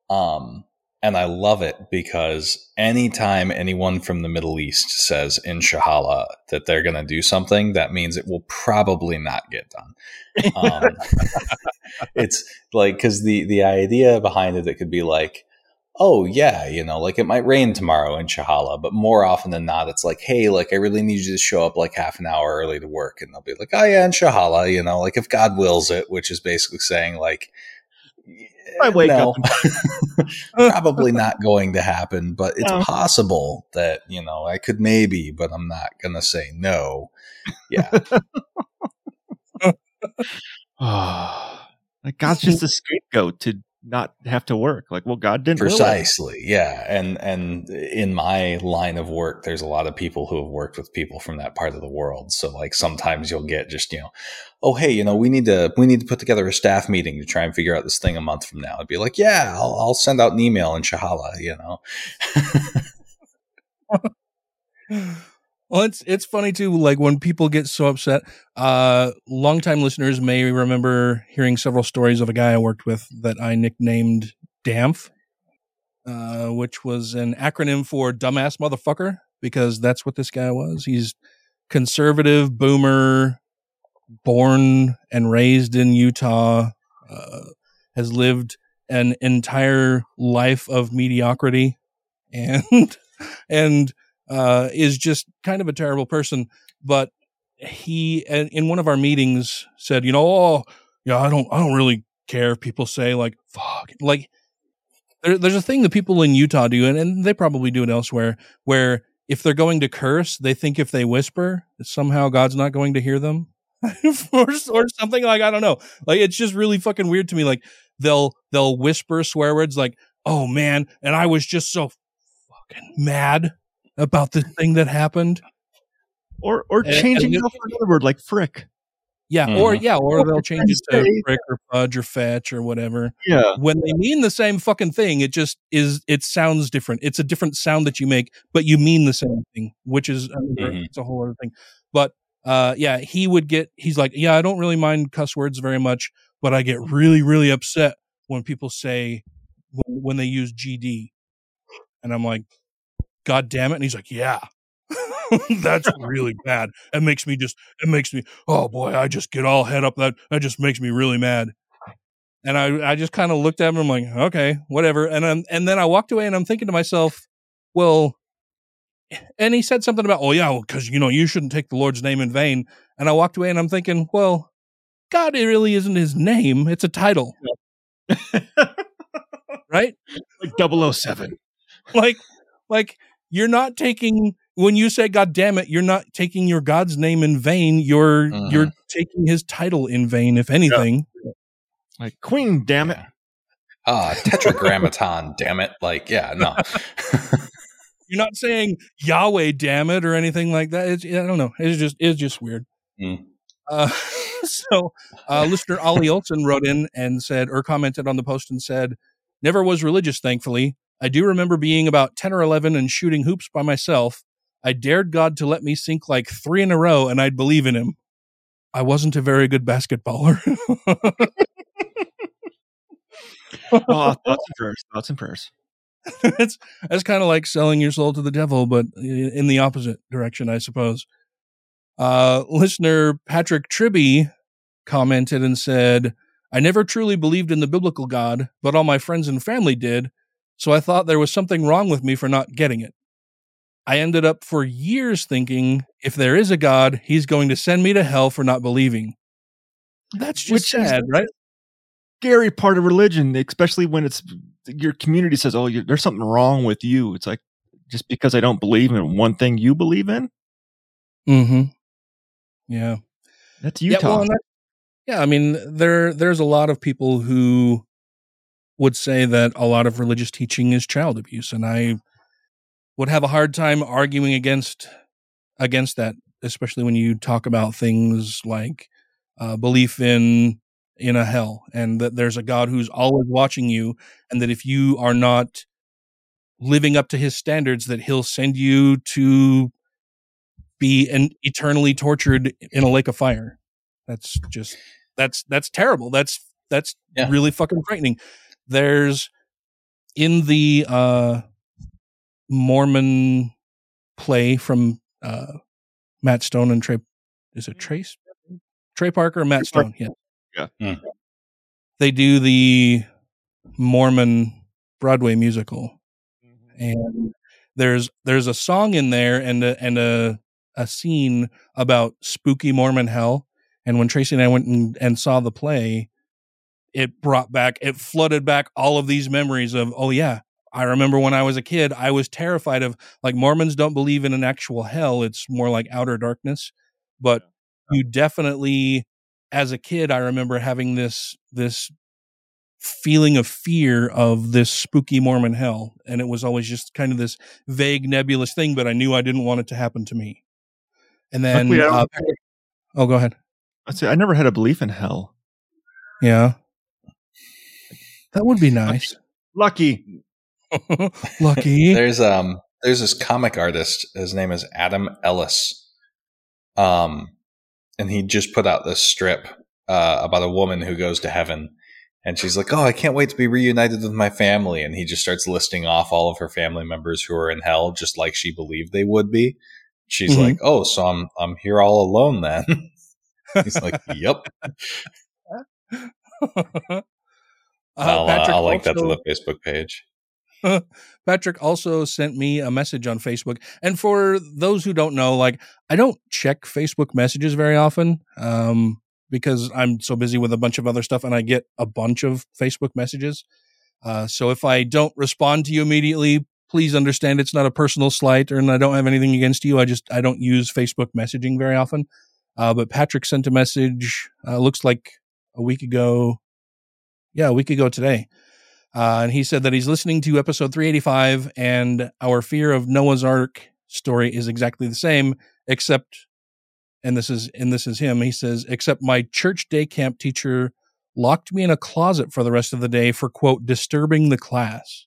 Speaker 5: um, and I love it because anytime anyone from the Middle East says inshallah that they're going to do something, that means it will probably not get done. Um, it's like because the the idea behind it, it could be like oh yeah, you know, like it might rain tomorrow inshallah, but more often than not, it's like, hey, like I really need you to show up like half an hour early to work, and they'll be like, oh yeah, inshallah, you know, like if God wills it, which is basically saying like,
Speaker 4: I wake
Speaker 5: no,
Speaker 4: up.
Speaker 5: probably not going to happen, but it's
Speaker 4: No.
Speaker 5: possible that you know I could maybe, but I'm not gonna say no. Yeah,
Speaker 4: like God's just a scapegoat to not have to work. Like, well, God didn't will it.
Speaker 5: precisely. Yeah. And and in my line of work there's a lot of people who have worked with people from that part of the world. So like sometimes you'll get just you know oh hey you know we need to we need to put together a staff meeting to try and figure out this thing a month from now. I'd be like yeah i'll, I'll send out an email inshallah you know
Speaker 3: Well, it's it's funny too. Like when people get so upset. Uh, longtime listeners may remember hearing several stories of a guy I worked with that I nicknamed DAMF, uh, which was an acronym for dumbass motherfucker because that's what this guy was. He's conservative boomer, born and raised in Utah, uh, has lived an entire life of mediocrity, and and uh, is just kind of a terrible person. But he, in one of our meetings, said, "You know, oh, yeah, I don't, I don't really care if people say like fuck, like." There, there's a thing that people in Utah do, and, and they probably do it elsewhere, where if they're going to curse, they think if they whisper, somehow God's not going to hear them, or, or something like I don't know. Like it's just really fucking weird to me. Like they'll they'll whisper swear words like, "Oh man," and I was just so fucking mad about the thing that happened.
Speaker 4: Or or
Speaker 3: And-
Speaker 4: changing
Speaker 3: and-
Speaker 4: it for another word like frick.
Speaker 3: Yeah, or
Speaker 4: Mhm.
Speaker 3: yeah, or
Speaker 4: Or
Speaker 3: they'll change it to frick or fudge or fetch or whatever.
Speaker 4: Yeah.
Speaker 3: When they mean the same fucking thing, it just is. It sounds different. It's a different sound that you make, but you mean the same thing, which is another,
Speaker 5: Mhm.
Speaker 3: it's a whole other thing. But uh, yeah, he would get. He's like, yeah, I don't really mind cuss words very much, but I get really, really upset when people say when, when they use GD, and I'm like, God damn it! And he's like, yeah. That's really bad. It makes me just, it makes me, oh boy, I just get all head up. That, that just makes me really mad. And I, I just kind of looked at him. I'm like, okay, whatever. And I'm, and then I walked away and I'm thinking to myself, well, and he said something about, oh yeah, because you know you shouldn't take the Lord's name in vain. And I walked away and I'm thinking, well, God, it really isn't His name; it's a title, right?
Speaker 4: Like 007.
Speaker 3: like like you're not taking when you say god damn it you're not taking your god's name in vain. You're you're taking his title in vain if anything.
Speaker 4: Like Queen, damn it.
Speaker 5: ah tetragrammaton damn it. Like yeah no.
Speaker 3: You're not saying yahweh damn it or anything like that. It's, i don't know. It's just it's just weird.
Speaker 5: Mm.
Speaker 3: uh, so uh, listener ollie olson wrote in and said or commented on the post and said never was religious thankfully i do remember being about 10 or 11 and shooting hoops by myself i dared god to let me sink like three in a row and i'd believe in him i wasn't a very good basketballer
Speaker 4: Oh, thoughts and prayers. Thoughts and prayers.
Speaker 3: it's that's kind of like selling your soul to the devil, but in the opposite direction, I suppose. Uh, listener Patrick Tribby commented and said, I never truly believed in the biblical God, but all my friends and family did, so I thought there was something wrong with me for not getting it. I ended up for years thinking if there is a God, he's going to send me to hell for not believing. That's just
Speaker 4: Which
Speaker 3: sad, right?
Speaker 4: Scary part of religion, especially when it's your community says, "Oh, you, there's something wrong with you." It's like just because I don't believe in one thing you believe in.
Speaker 3: Mm-hmm. Yeah.
Speaker 4: That's
Speaker 3: Yeah,
Speaker 4: Utah.
Speaker 3: well, that- yeah, I mean, there there's a lot of people who would say that a lot of religious teaching is child abuse, and I would have a hard time arguing against against that, especially when you talk about things like uh, belief in in a hell and that there's a God who's always watching you, and that if you are not living up to His standards, that He'll send you to be and eternally tortured in a lake of fire. That's just that's that's terrible. That's that's really fucking frightening. There's in the uh Mormon play from uh Matt Stone and Trey is it Trace? Trey Parker or Matt Stone, yeah.
Speaker 4: Yeah.
Speaker 3: They do the Mormon Broadway musical. And there's there's a song in there and a and a a scene about spooky Mormon hell. And when Tracy and I went and, and saw the play, it brought back, it flooded back all of these memories of, oh yeah, I remember when I was a kid, I was terrified of like Mormons don't believe in an actual hell. It's more like outer darkness. But you definitely, as a kid, I remember having this, this feeling of fear of this spooky Mormon hell. And it was always just kind of this vague, nebulous thing, but I knew I didn't want it to happen to me. And then, uh, oh, go ahead.
Speaker 4: I never had a belief in hell.
Speaker 3: Yeah. That would be nice.
Speaker 4: Lucky.
Speaker 3: Lucky.
Speaker 5: There's um there's this comic artist. His name is Adam Ellis. Um, and he just put out this strip uh, about a woman who goes to heaven, and she's like, "Oh, I can't wait to be reunited with my family." And he just starts listing off all of her family members who are in hell, just like she believed they would be. She's
Speaker 3: Mhm.
Speaker 5: like, "Oh, so I'm I'm here all alone then." He's like, "Yep."
Speaker 3: Uh,
Speaker 5: I'll, uh, I'll link that to the Facebook page.
Speaker 3: Patrick also sent me a message on Facebook. And for those who don't know, like I don't check Facebook messages very often um, because I'm so busy with a bunch of other stuff and I get a bunch of Facebook messages. Uh, so if I don't respond to you immediately, please understand it's not a personal slight or and I don't have anything against you. I just I don't use Facebook messaging very often. Uh, but Patrick sent a message. Uh, looks like a week ago. Yeah, a week ago today. Uh, and he said that he's listening to episode 385 and our fear of Noah's Ark story is exactly the same, except, and this is, and this is him. He says, except my church day camp teacher locked me in a closet for the rest of the day for quote, disturbing the class,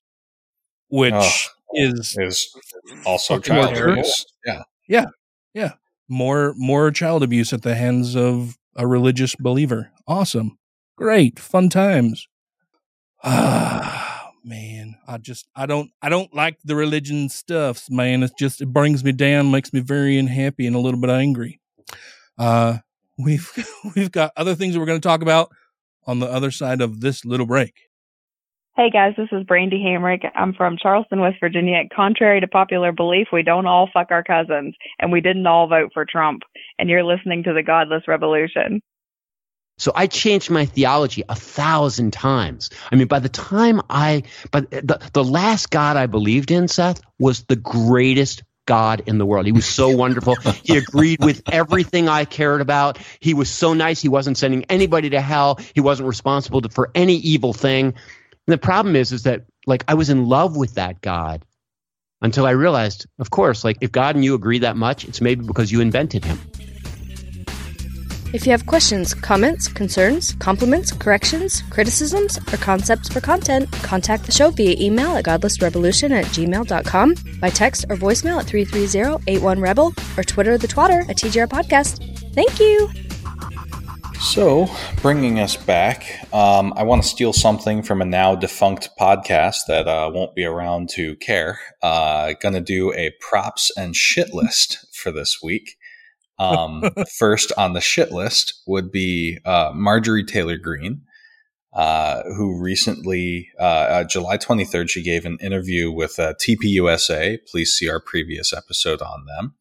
Speaker 3: which
Speaker 5: Ugh.
Speaker 3: is,
Speaker 5: is also child abuse. Yeah.
Speaker 3: yeah, yeah. More, more child abuse at the hands of a religious believer. Awesome. Great. Fun times. Ah, man. I just, I don't, I don't like the religion stuffs, man. It's just, it brings me down, makes me very unhappy and a little bit angry. Uh, we've, we've got other things that we're going to talk about on the other side of this little break.
Speaker 10: Hey guys, this is Brandy Hamrick. I'm from Charleston, West Virginia. Contrary to popular belief, we don't all fuck our cousins, and we didn't all vote for Trump. And you're listening to the Godless Revolution.
Speaker 8: So I changed my theology a thousand times. I mean, by the time I, but the, the last God I believed in, Seth, was the greatest God in the world. He was so wonderful. He agreed with everything I cared about. He was so nice. He wasn't sending anybody to hell. He wasn't responsible to, for any evil thing. And the problem is, is that like I was in love with that God until I realized, of course, like if God and you agree that much, it's maybe because you invented him.
Speaker 9: If you have questions, comments, concerns, compliments, corrections, criticisms, or concepts for content, contact the show via email at godlessrevolution at gmail.com, by text or voicemail at 330-81-REBEL, or Twitter the twatter at TGR Podcast. Thank you!
Speaker 5: So, bringing us back, um, I want to steal something from a now defunct podcast that uh, won't be around to care. Uh, to do a props and shit list for this week. Um, first on the shit list would be uh, Marjorie Taylor Greene, uh, who recently, uh, uh, July 23rd, she gave an interview with uh, TPUSA. Please see our previous episode on them.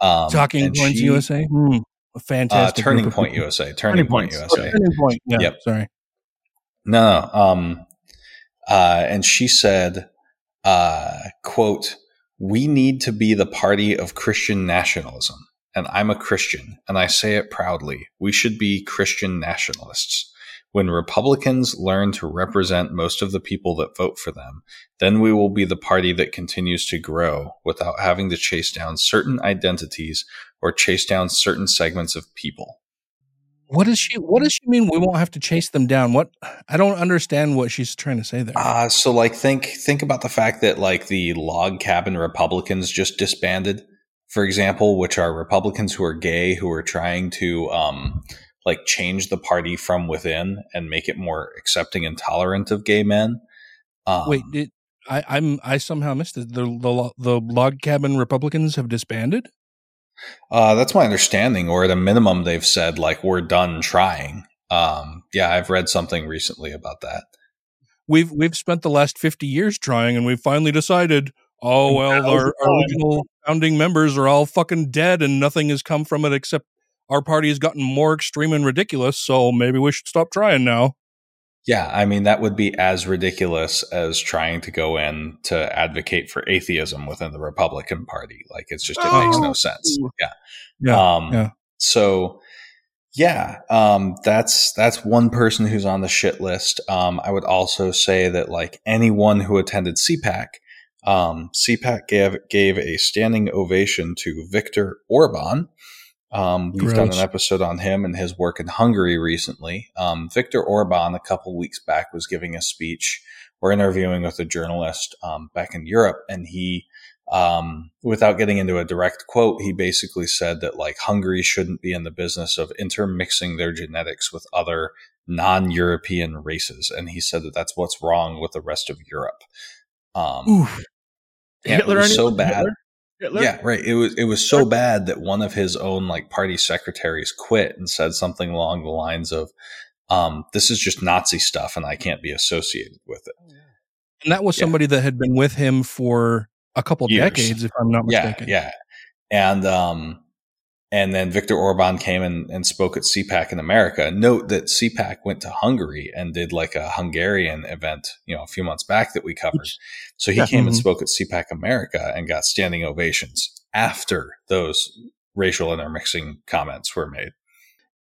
Speaker 5: Um,
Speaker 3: Talking Points
Speaker 5: she-
Speaker 3: USA. A
Speaker 5: uh,
Speaker 3: fantastic.
Speaker 5: Turning Point. USA. Turning, Point
Speaker 3: Points.
Speaker 5: USA.
Speaker 3: Turning Point. Yeah.
Speaker 5: Yep.
Speaker 3: Sorry.
Speaker 5: No, no. Um, uh, and she said, uh, quote, we need to be the party of Christian nationalism. And I'm a Christian, and I say it proudly. We should be Christian nationalists. When Republicans learn to represent most of the people that vote for them, then we will be the party that continues to grow without having to chase down certain identities or chase down certain segments of people.
Speaker 3: What does she? What does she mean? We won't have to chase them down. What? I don't understand what she's trying to say there.
Speaker 5: Uh, so like think think about the fact that like the log cabin Republicans just disbanded, for example, which are Republicans who are gay who are trying to um like change the party from within and make it more accepting and tolerant of gay men. Um,
Speaker 3: Wait, did I? I'm I somehow missed it. The the the log cabin Republicans have disbanded.
Speaker 5: Uh, that's my understanding, or at a minimum, they've said like we're done trying. Um, yeah, I've read something recently about that.
Speaker 3: We've we've spent the last fifty years trying, and we've finally decided. Oh well, our original founding members are all fucking dead, and nothing has come from it except our party has gotten more extreme and ridiculous. So maybe we should stop trying now.
Speaker 5: Yeah, I mean that would be as ridiculous as trying to go in to advocate for atheism within the Republican Party. Like it's just it makes no sense. Yeah.
Speaker 3: Yeah,
Speaker 5: Um
Speaker 3: yeah.
Speaker 5: so Yeah, um, that's that's one person who's on the shit list. Um, I would also say that like anyone who attended CPAC, um, CPAC gave gave a standing ovation to Viktor Orban. Um, we've done an episode on him and his work in Hungary recently. Um, Viktor Orban, a couple weeks back, was giving a speech or interviewing with a journalist um, back in Europe, and he um, without getting into a direct quote, he basically said that like Hungary shouldn't be in the business of intermixing their genetics with other non-European races, and he said that that's what's wrong with the rest of Europe. Um,
Speaker 3: Oof.
Speaker 5: and
Speaker 4: Hitler
Speaker 5: it was so bad.
Speaker 4: Hitler? Hitler?
Speaker 5: Yeah, right. It was it was so bad that one of his own like party secretaries quit and said something along the lines of, um, "This is just Nazi stuff, and I can't be associated with it."
Speaker 3: And that was somebody that had been with him for a couple
Speaker 5: Years.
Speaker 3: decades, if I'm not
Speaker 5: yeah,
Speaker 3: mistaken.
Speaker 5: Yeah, and um, and then Viktor Orban came and, and spoke at CPAC in America. Note that CPAC went to Hungary and did like a Hungarian event, you know, a few months back that we covered. So he
Speaker 3: Yeah.
Speaker 5: came and spoke at CPAC America and got standing ovations after those racial intermixing comments were made.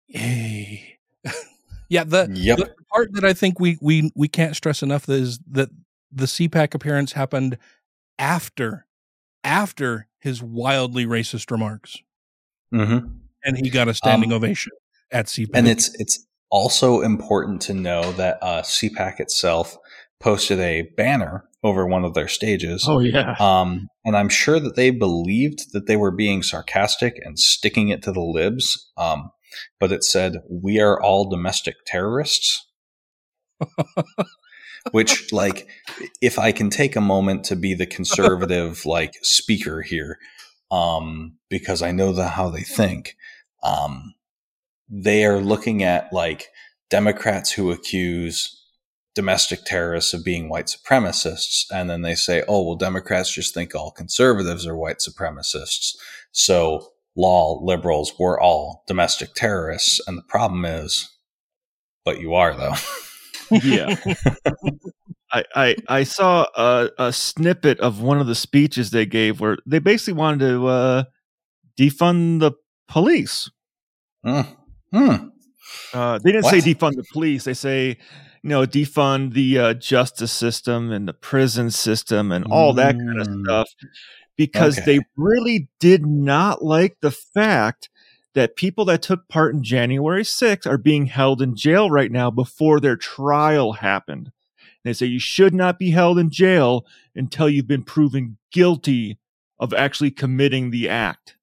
Speaker 3: Yay. yeah, the,
Speaker 5: Yep.
Speaker 3: the part that I think we we we can't stress enough is that the CPAC appearance happened after after his wildly racist remarks,
Speaker 5: Mm-hmm.
Speaker 3: and he got a standing
Speaker 5: Um,
Speaker 3: ovation at CPAC.
Speaker 5: And it's it's also important to know that uh, CPAC itself posted a banner over one of their stages.
Speaker 4: Oh, yeah.
Speaker 5: Um, and I'm sure that they believed that they were being sarcastic and sticking it to the libs. Um, but it said, "We are all domestic terrorists." Which, like, if I can take a moment to be the conservative, like, speaker here, um, because I know the, how they think, um, they are looking at like Democrats who accuse domestic terrorists of being white supremacists. And then they say, oh, well, Democrats just think all conservatives are white supremacists. So law liberals, we're all domestic terrorists. And the problem is, but you are though.
Speaker 4: yeah. I, I I saw a, a snippet of one of the speeches they gave where they basically wanted to uh, defund the police.
Speaker 5: Hmm. Hmm.
Speaker 4: Uh, they didn't
Speaker 5: What?
Speaker 4: say defund the police. They say, you know, defund the uh, justice system and the prison system and all that kind of
Speaker 5: Mm.
Speaker 4: stuff because
Speaker 5: Okay.
Speaker 4: they really did not like the fact that people that took part in January 6th are being held in jail right now before their trial happened. They say you should not be held in jail until you've been proven guilty of actually committing the act.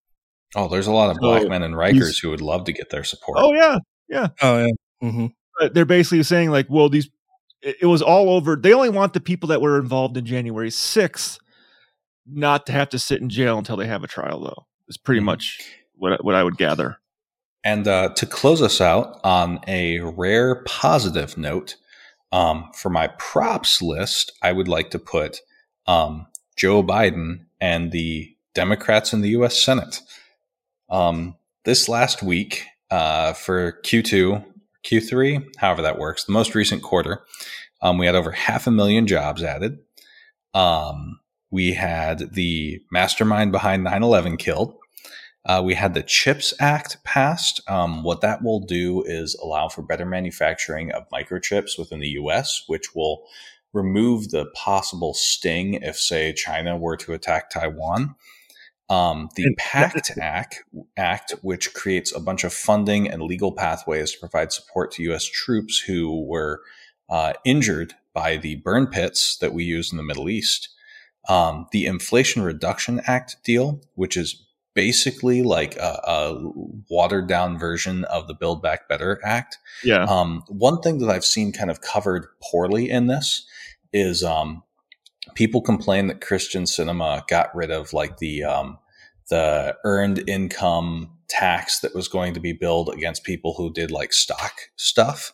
Speaker 5: Oh, there's a lot of
Speaker 4: So
Speaker 5: black men and Rikers who would love to get their support.
Speaker 4: Oh yeah, yeah.
Speaker 3: oh yeah. hmm
Speaker 4: But they're basically saying like, well, these it, it was all over. They only want the people that were involved in January 6th not to have to sit in jail until they have a trial, though. It's pretty much what what I would gather.
Speaker 5: And uh, to close us out on a rare positive note, um, for my props list, I would like to put um, Joe Biden and the Democrats in the U.S. Senate. Um, this last week, uh, for Q2, Q3, however that works, the most recent quarter, um, we had over half a million jobs added. Um, we had the mastermind behind 9 11 killed. Uh, we had the CHIPS Act passed. Um, what that will do is allow for better manufacturing of microchips within the US, which will remove the possible sting if, say, China were to attack Taiwan. Um, the PACT Act, Act, which creates a bunch of funding and legal pathways to provide support to U.S. troops who were uh, injured by the burn pits that we use in the Middle East. Um, the Inflation Reduction Act deal, which is basically like a, a watered down version of the Build Back Better Act.
Speaker 4: Yeah.
Speaker 5: Um, one thing that I've seen kind of covered poorly in this is um, people complain that Kyrsten Sinema got rid of like the um, the earned income tax that was going to be billed against people who did like stock stuff.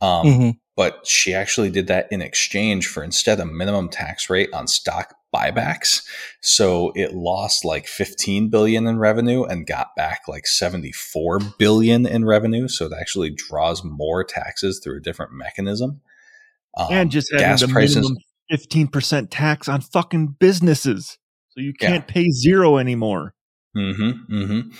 Speaker 5: Um,
Speaker 3: Mhm.
Speaker 5: But she actually did that in exchange for instead a minimum tax rate on stock buybacks. So it lost like 15 billion in revenue and got back like 74 billion in revenue. So it actually draws more taxes through a different mechanism. Um,
Speaker 4: and just having
Speaker 5: gas
Speaker 4: the
Speaker 5: prices.
Speaker 4: minimum 15% tax on fucking businesses. So you can't pay zero anymore.
Speaker 5: Mm-hmm, mm-hmm.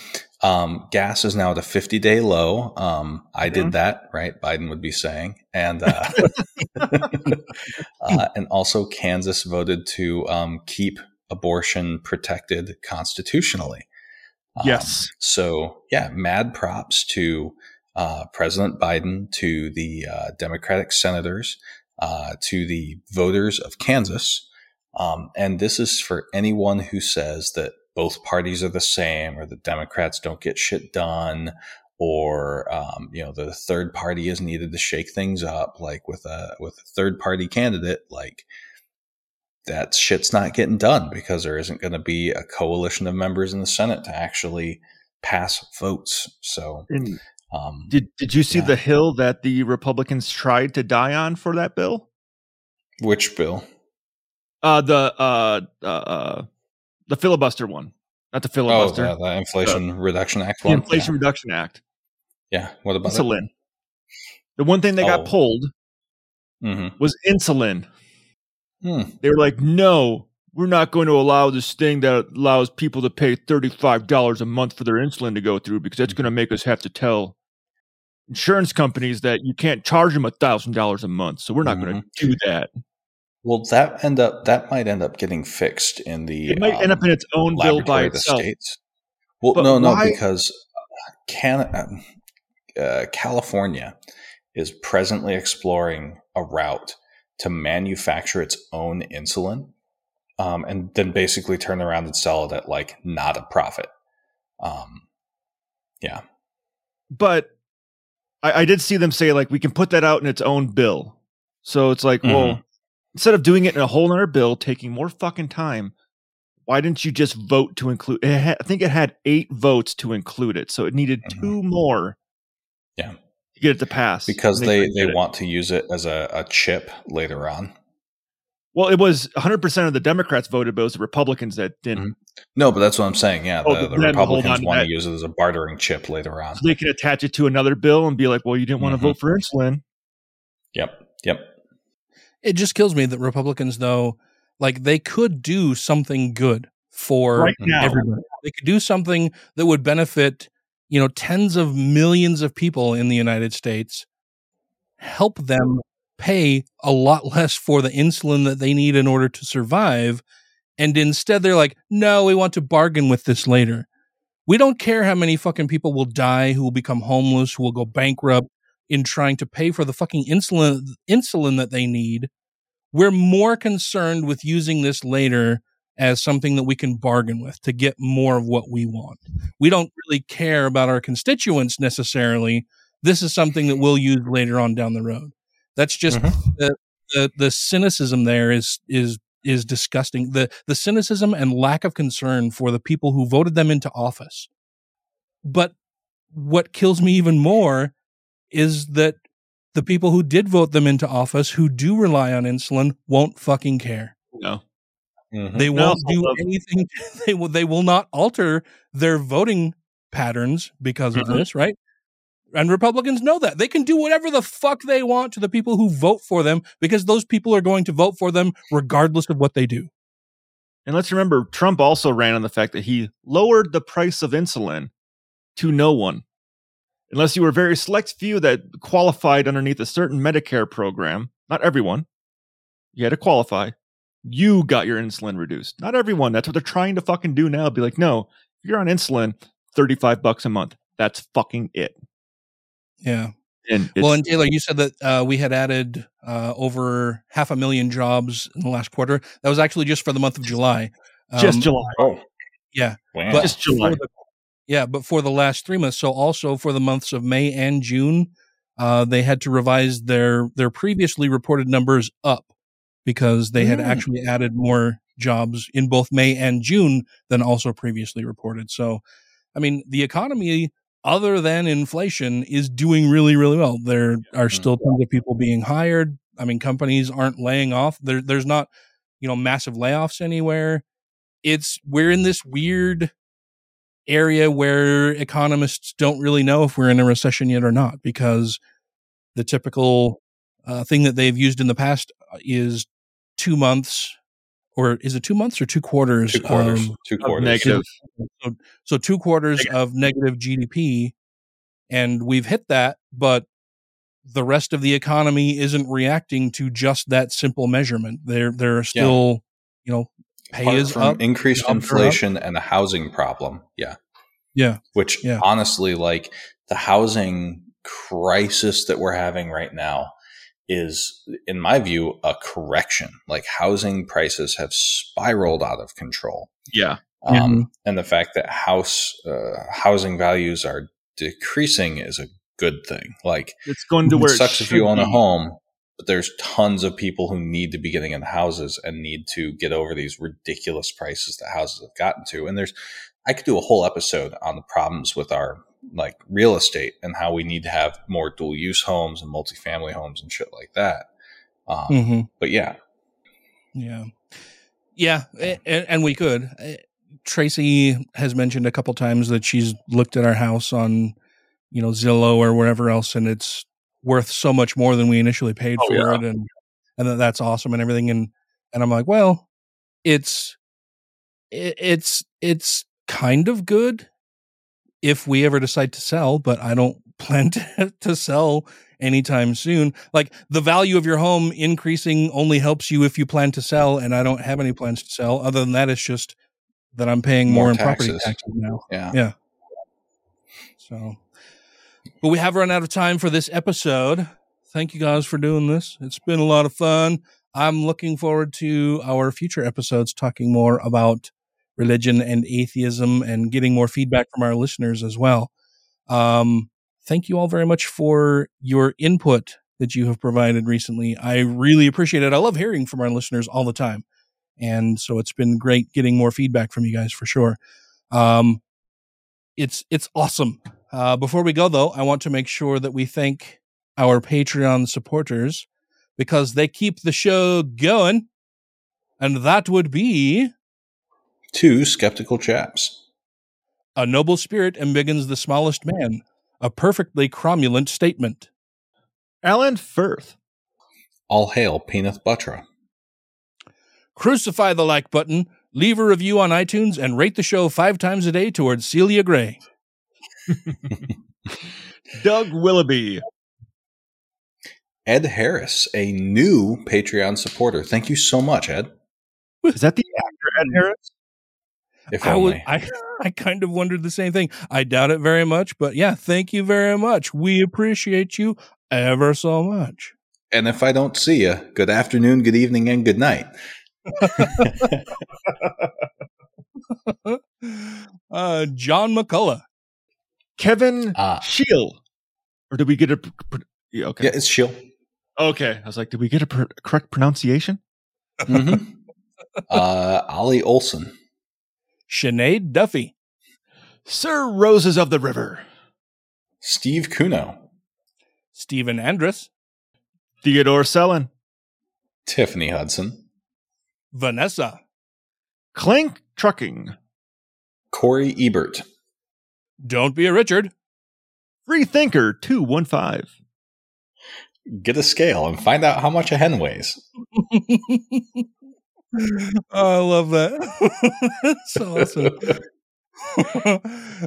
Speaker 5: Um, gas is now at a 50 day low. Um, I did that, right? Biden would be saying. And, uh, uh, and also Kansas voted to, um, keep abortion protected constitutionally. Um,
Speaker 4: Yes.
Speaker 5: So yeah, mad props to, uh, President Biden, to the, uh, Democratic senators, uh, to the voters of Kansas. Um, and this is for anyone who says that both parties are the same or the Democrats don't get shit done or, um, you know, the third party is needed to shake things up like with a, with a third party candidate, like that shit's not getting done because there isn't going to be a coalition of members in the Senate to actually pass votes. So, um,
Speaker 4: did did you see
Speaker 5: yeah.
Speaker 4: the hill that the Republicans tried to die on for that bill?
Speaker 5: which bill?
Speaker 4: Uh the uh uh, uh the filibuster one, not the filibuster.
Speaker 5: Oh,
Speaker 4: filibuster.
Speaker 5: the, the Inflation Reduction Act
Speaker 4: the
Speaker 5: one.
Speaker 4: Inflation Reduction Act.
Speaker 5: Yeah. yeah. What about
Speaker 4: Insulin. The one thing they
Speaker 5: Oh.
Speaker 4: got pulled?
Speaker 5: Mm-hmm.
Speaker 4: was insulin.
Speaker 5: Hmm.
Speaker 4: They were like, "No, we're not going to allow this thing that allows people to pay thirty-five dollars a month for their insulin to go through because that's going to make us have to tell insurance companies that you can't charge them a thousand dollars a month. So we're not going to do that.
Speaker 5: Well, that end up that might end up getting fixed in the.
Speaker 4: It might end up in its own bill by
Speaker 5: the
Speaker 4: itself.
Speaker 5: states. Well,
Speaker 4: But
Speaker 5: no, no,
Speaker 4: why-
Speaker 5: because can uh, California is presently exploring a route to manufacture its own insulin, um, and then basically turn around and sell it at like not a profit. Um, yeah.
Speaker 4: But I, I did see them say like we can put that out in its own bill. So it's like, well,
Speaker 5: Mhm.
Speaker 4: Instead of doing it in a whole other bill, taking more fucking time, why didn't you just vote to include? It had, I think it had eight votes to include it, so it needed two more.
Speaker 5: Yeah.
Speaker 4: to get it to pass
Speaker 5: because
Speaker 4: And
Speaker 5: they, they want to use it as a, a chip later on.
Speaker 4: Well, it was 100 percent of the Democrats voted, but it was the Republicans that didn't.
Speaker 5: No, but that's what I'm saying. Yeah,
Speaker 4: Oh,
Speaker 5: the, the Republicans want to use it as a bartering chip later on.
Speaker 4: So they can attach it to another bill and be like, "Well, you didn't want to
Speaker 5: Mhm.
Speaker 4: vote for insulin."
Speaker 5: Yep, yep.
Speaker 3: It just kills me that Republicans, though, like they could do something good for
Speaker 4: Right
Speaker 3: everybody. They could do something that would benefit, you know, tens of millions of people in the United States, help them pay a lot less for the insulin that they need in order to survive. And instead, they're like, no, we want to bargain with this later. We don't care how many fucking people will die, who will become homeless, who will go bankrupt in trying to pay for the fucking insulin insulin that they need. We're more concerned with using this later as something that we can bargain with to get more of what we want. We don't really care about our constituents necessarily. This is something that we'll use later on down the road. That's just mm-hmm. the, the the cynicism there is is is disgusting. The the cynicism and lack of concern for the people who voted them into office. But what kills me even more is that the people who did vote them into office who do rely on insulin won't fucking care.
Speaker 4: No.
Speaker 3: They won't do anything. They will. They will not alter their voting patterns because of
Speaker 4: Mhm.
Speaker 3: this, right? And Republicans know that they can do whatever the fuck they want to the people who vote for them because those people are going to vote for them regardless of what they do.
Speaker 4: And let's remember, Trump also ran on the fact that he lowered the price of insulin to no one, unless you were a very select few that qualified underneath a certain Medicare program. Not everyone. You had to qualify. You got your insulin reduced. Not everyone. That's what they're trying to fucking do now. Be like, no, if you're on insulin, 35 bucks a month. That's fucking it.
Speaker 3: Yeah.
Speaker 4: And
Speaker 3: well, and Taylor, you said that uh, we had added uh, over half a million jobs in the last quarter. That was actually just for the month of July.
Speaker 4: Just
Speaker 3: Um,
Speaker 4: July.
Speaker 5: Oh,
Speaker 3: Yeah.
Speaker 5: Wow.
Speaker 3: But
Speaker 4: Just July.
Speaker 3: for the- yeah, but for the last three months, so also for the months of May and June, uh, they had to revise their their previously reported numbers up because they had
Speaker 5: Mm.
Speaker 3: actually added more jobs in both May and June than also previously reported. So, I mean, the economy, other than inflation, is doing really, really well. There are still tons of people being hired. I mean, companies aren't laying off. There, there's not, you know, massive layoffs anywhere. It's we're in this weird area where economists don't really know if we're in a recession yet or not because the typical uh, thing that they've used in the past is two months or is it two months or two quarters?
Speaker 5: Two quarters.
Speaker 3: of-
Speaker 5: Two
Speaker 4: Of
Speaker 5: quarters.
Speaker 4: negative.
Speaker 3: So, so two quarters of negative GDP, and we've hit that, but the rest of the economy isn't reacting to just that simple measurement. There, there are still, you know, pay
Speaker 5: Apart
Speaker 3: is
Speaker 5: from
Speaker 3: up,
Speaker 5: increased
Speaker 3: jobs up.
Speaker 5: inflation and a housing problem. Yeah.
Speaker 3: Yeah,
Speaker 5: Which
Speaker 3: Yeah.
Speaker 5: honestly, like the housing crisis that we're having right now is, in my view, a correction. Like housing prices have spiraled out of control.
Speaker 4: Yeah.
Speaker 5: Um,
Speaker 3: Mhm.
Speaker 5: And the fact that house uh, housing values are decreasing is a good thing. Like
Speaker 4: It's going to
Speaker 5: it
Speaker 4: where it
Speaker 5: sucks if you own a home, but there's tons of people who need to be getting into houses and need to get over these ridiculous prices that houses have gotten to. And there's, I could do a whole episode on the problems with our like real estate and how we need to have more dual use homes and multifamily homes and shit like that. Um,
Speaker 3: Mhm.
Speaker 5: But yeah,
Speaker 3: Yeah. Yeah. a- a- And we could. Uh, Tracy has mentioned a couple times that she's looked at our house on, you know, Zillow or wherever else, and it's worth so much more than we initially paid
Speaker 4: Oh,
Speaker 3: for
Speaker 4: yeah.
Speaker 3: it. And, and that's awesome and everything. And, and I'm like, well, it's, it, it's, it's kind of good if we ever decide to sell, but I don't plan to, to sell anytime soon. Like the value of your home increasing only helps you if you plan to sell, and I don't have any plans to sell. Other than that, it's just that I'm paying more,
Speaker 5: More
Speaker 3: in property
Speaker 5: taxes.
Speaker 3: taxes now.
Speaker 5: yeah.
Speaker 3: Yeah. So, but we have run out of time for this episode. Thank you guys for doing this. It's been a lot of fun. I'm looking forward to our future episodes talking more about religion and atheism and getting more feedback from our listeners as well. Um, thank you all very much for your input that you have provided recently. I really appreciate it. I love hearing from our listeners all the time. And so it's been great getting more feedback from you guys for sure. Um, it's it's awesome. Uh, before we go though, I want to make sure that we thank our Patreon supporters because they keep the show going, and that would be
Speaker 5: Two skeptical chaps.
Speaker 3: a noble spirit embiggens the smallest man, a perfectly cromulent statement.
Speaker 4: Alan Firth.
Speaker 5: All hail Peanut Buttra.
Speaker 3: Crucify the like button, leave a review on iTunes, and rate the show five times a day towards Celia Gray.
Speaker 4: Doug Willoughby.
Speaker 5: Ed Harris, a new Patreon supporter. Thank you so much, Ed.
Speaker 4: Is that the actor Ed Harris?
Speaker 5: If
Speaker 3: I, was,
Speaker 5: only.
Speaker 3: I, I kind of wondered the same thing. I doubt it very much, but yeah, thank you very much. We appreciate you ever so much.
Speaker 5: And if I don't see you, good afternoon, good evening, and good night.
Speaker 3: uh, John McCullough.
Speaker 4: Kevin
Speaker 5: Ah.
Speaker 4: Shield. Or did we get a. pr- pr- Yeah, okay.
Speaker 5: Yeah, it's chill.
Speaker 4: Okay. I was like, did we get a pr- correct pronunciation?
Speaker 5: hmm uh, Ollie Olson.
Speaker 3: Sinead Duffy.
Speaker 4: Sir Roses of the River.
Speaker 5: Steve Kuno.
Speaker 3: Stephen Andrus.
Speaker 4: Theodore Sellin.
Speaker 5: Tiffany Hudson.
Speaker 3: Vanessa.
Speaker 4: Clank Trucking.
Speaker 5: Corey Ebert.
Speaker 3: Don't be a Richard.
Speaker 4: Freethinker 215.
Speaker 5: Get a scale and find out how much a hen weighs.
Speaker 3: I love that. so awesome.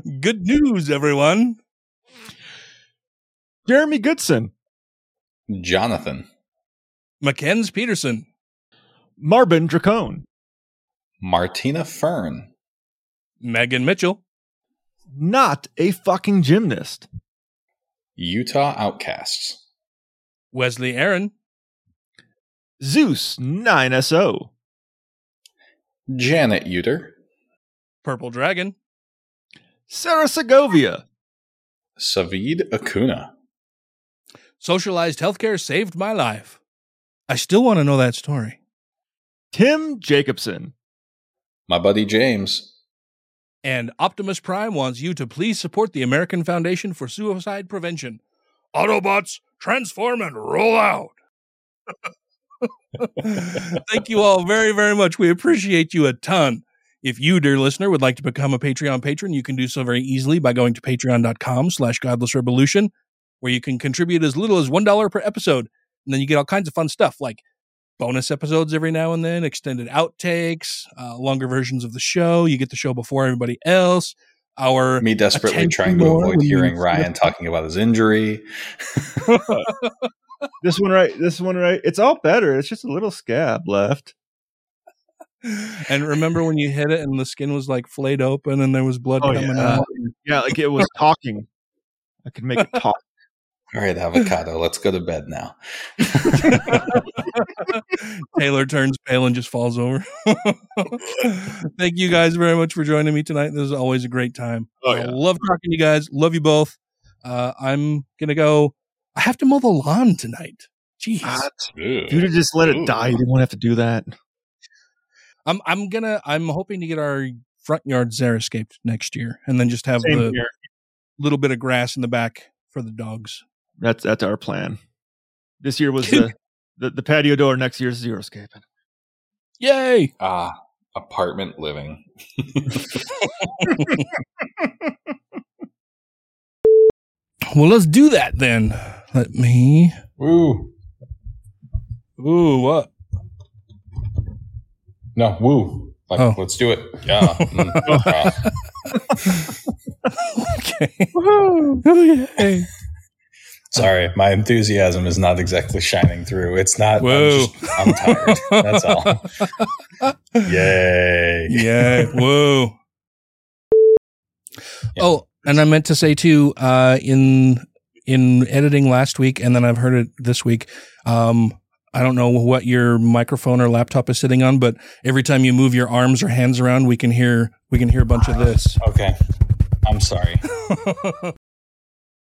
Speaker 3: Good news, everyone.
Speaker 4: Jeremy Goodson.
Speaker 5: Jonathan.
Speaker 3: Mackenzie Peterson.
Speaker 4: Marvin Dracone.
Speaker 5: Martina Fern.
Speaker 3: Megan Mitchell.
Speaker 4: Not a fucking gymnast.
Speaker 5: Utah Outcasts.
Speaker 3: Wesley Aaron.
Speaker 4: Zeus 9SO.
Speaker 5: Janet Uter.
Speaker 3: Purple Dragon.
Speaker 4: Sarah Segovia.
Speaker 5: Savid Acuna.
Speaker 3: Socialized healthcare saved my life. I still want to know that story.
Speaker 4: Tim Jacobson.
Speaker 5: My buddy James.
Speaker 3: And Optimus Prime wants you to please support the American Foundation for Suicide Prevention. Autobots, transform and roll out. Thank you all very, very much. We appreciate you a ton. If you, dear listener, would like to become a Patreon patron, you can do so very easily by going to patreon.com slash godless revolution, where you can contribute as little as $1 per episode. And then you get all kinds of fun stuff like bonus episodes every now and then, extended outtakes, uh, longer versions of the show. You get the show before everybody else. Our
Speaker 5: Me desperately trying to avoid hearing Ryan talking about his injury.
Speaker 4: this one right. This one right. It's all better. It's just a little scab left.
Speaker 3: And remember when you hit it and the skin was like flayed open and there was blood
Speaker 4: Oh,
Speaker 3: coming
Speaker 4: yeah.
Speaker 3: out?
Speaker 4: Yeah, like it was talking. I could make it talk.
Speaker 5: All right, avocado, let's go to bed now.
Speaker 3: Taylor turns pale and just falls over. Thank you guys very much for joining me tonight. This is always a great time.
Speaker 4: Oh,
Speaker 3: I
Speaker 4: yeah.
Speaker 3: love talking to you guys. Love you both. Uh, I'm gonna go. I have to mow the lawn tonight. Jeez.
Speaker 4: If you'd have just let it die, you didn't have to do that.
Speaker 3: I'm I'm gonna I'm hoping to get our front yard xeriscaped next year, and then just have
Speaker 4: Same
Speaker 3: the
Speaker 4: here.
Speaker 3: little bit of grass in the back for the dogs.
Speaker 4: That's that's our plan. This year was the, the the patio door. Next year's zero scaping.
Speaker 3: Yay!
Speaker 5: Ah, apartment living.
Speaker 3: Well, let's do that then. Let me.
Speaker 5: Woo.
Speaker 3: Ooh, what?
Speaker 5: No, woo. Like,
Speaker 3: Oh.
Speaker 5: let's do it. Yeah. Mm, ah.
Speaker 3: okay. oh, yay.
Speaker 5: Sorry, my enthusiasm is not exactly shining through. It's not. I'm, just, I'm tired. That's all. Yay.
Speaker 3: Yeah. Whoa. Oh, and I meant to say too, uh, in in editing last week, and then I've heard it this week. Um, I don't know what your microphone or laptop is sitting on, but every time you move your arms or hands around, we can hear we can hear a bunch of this.
Speaker 5: Okay. I'm sorry.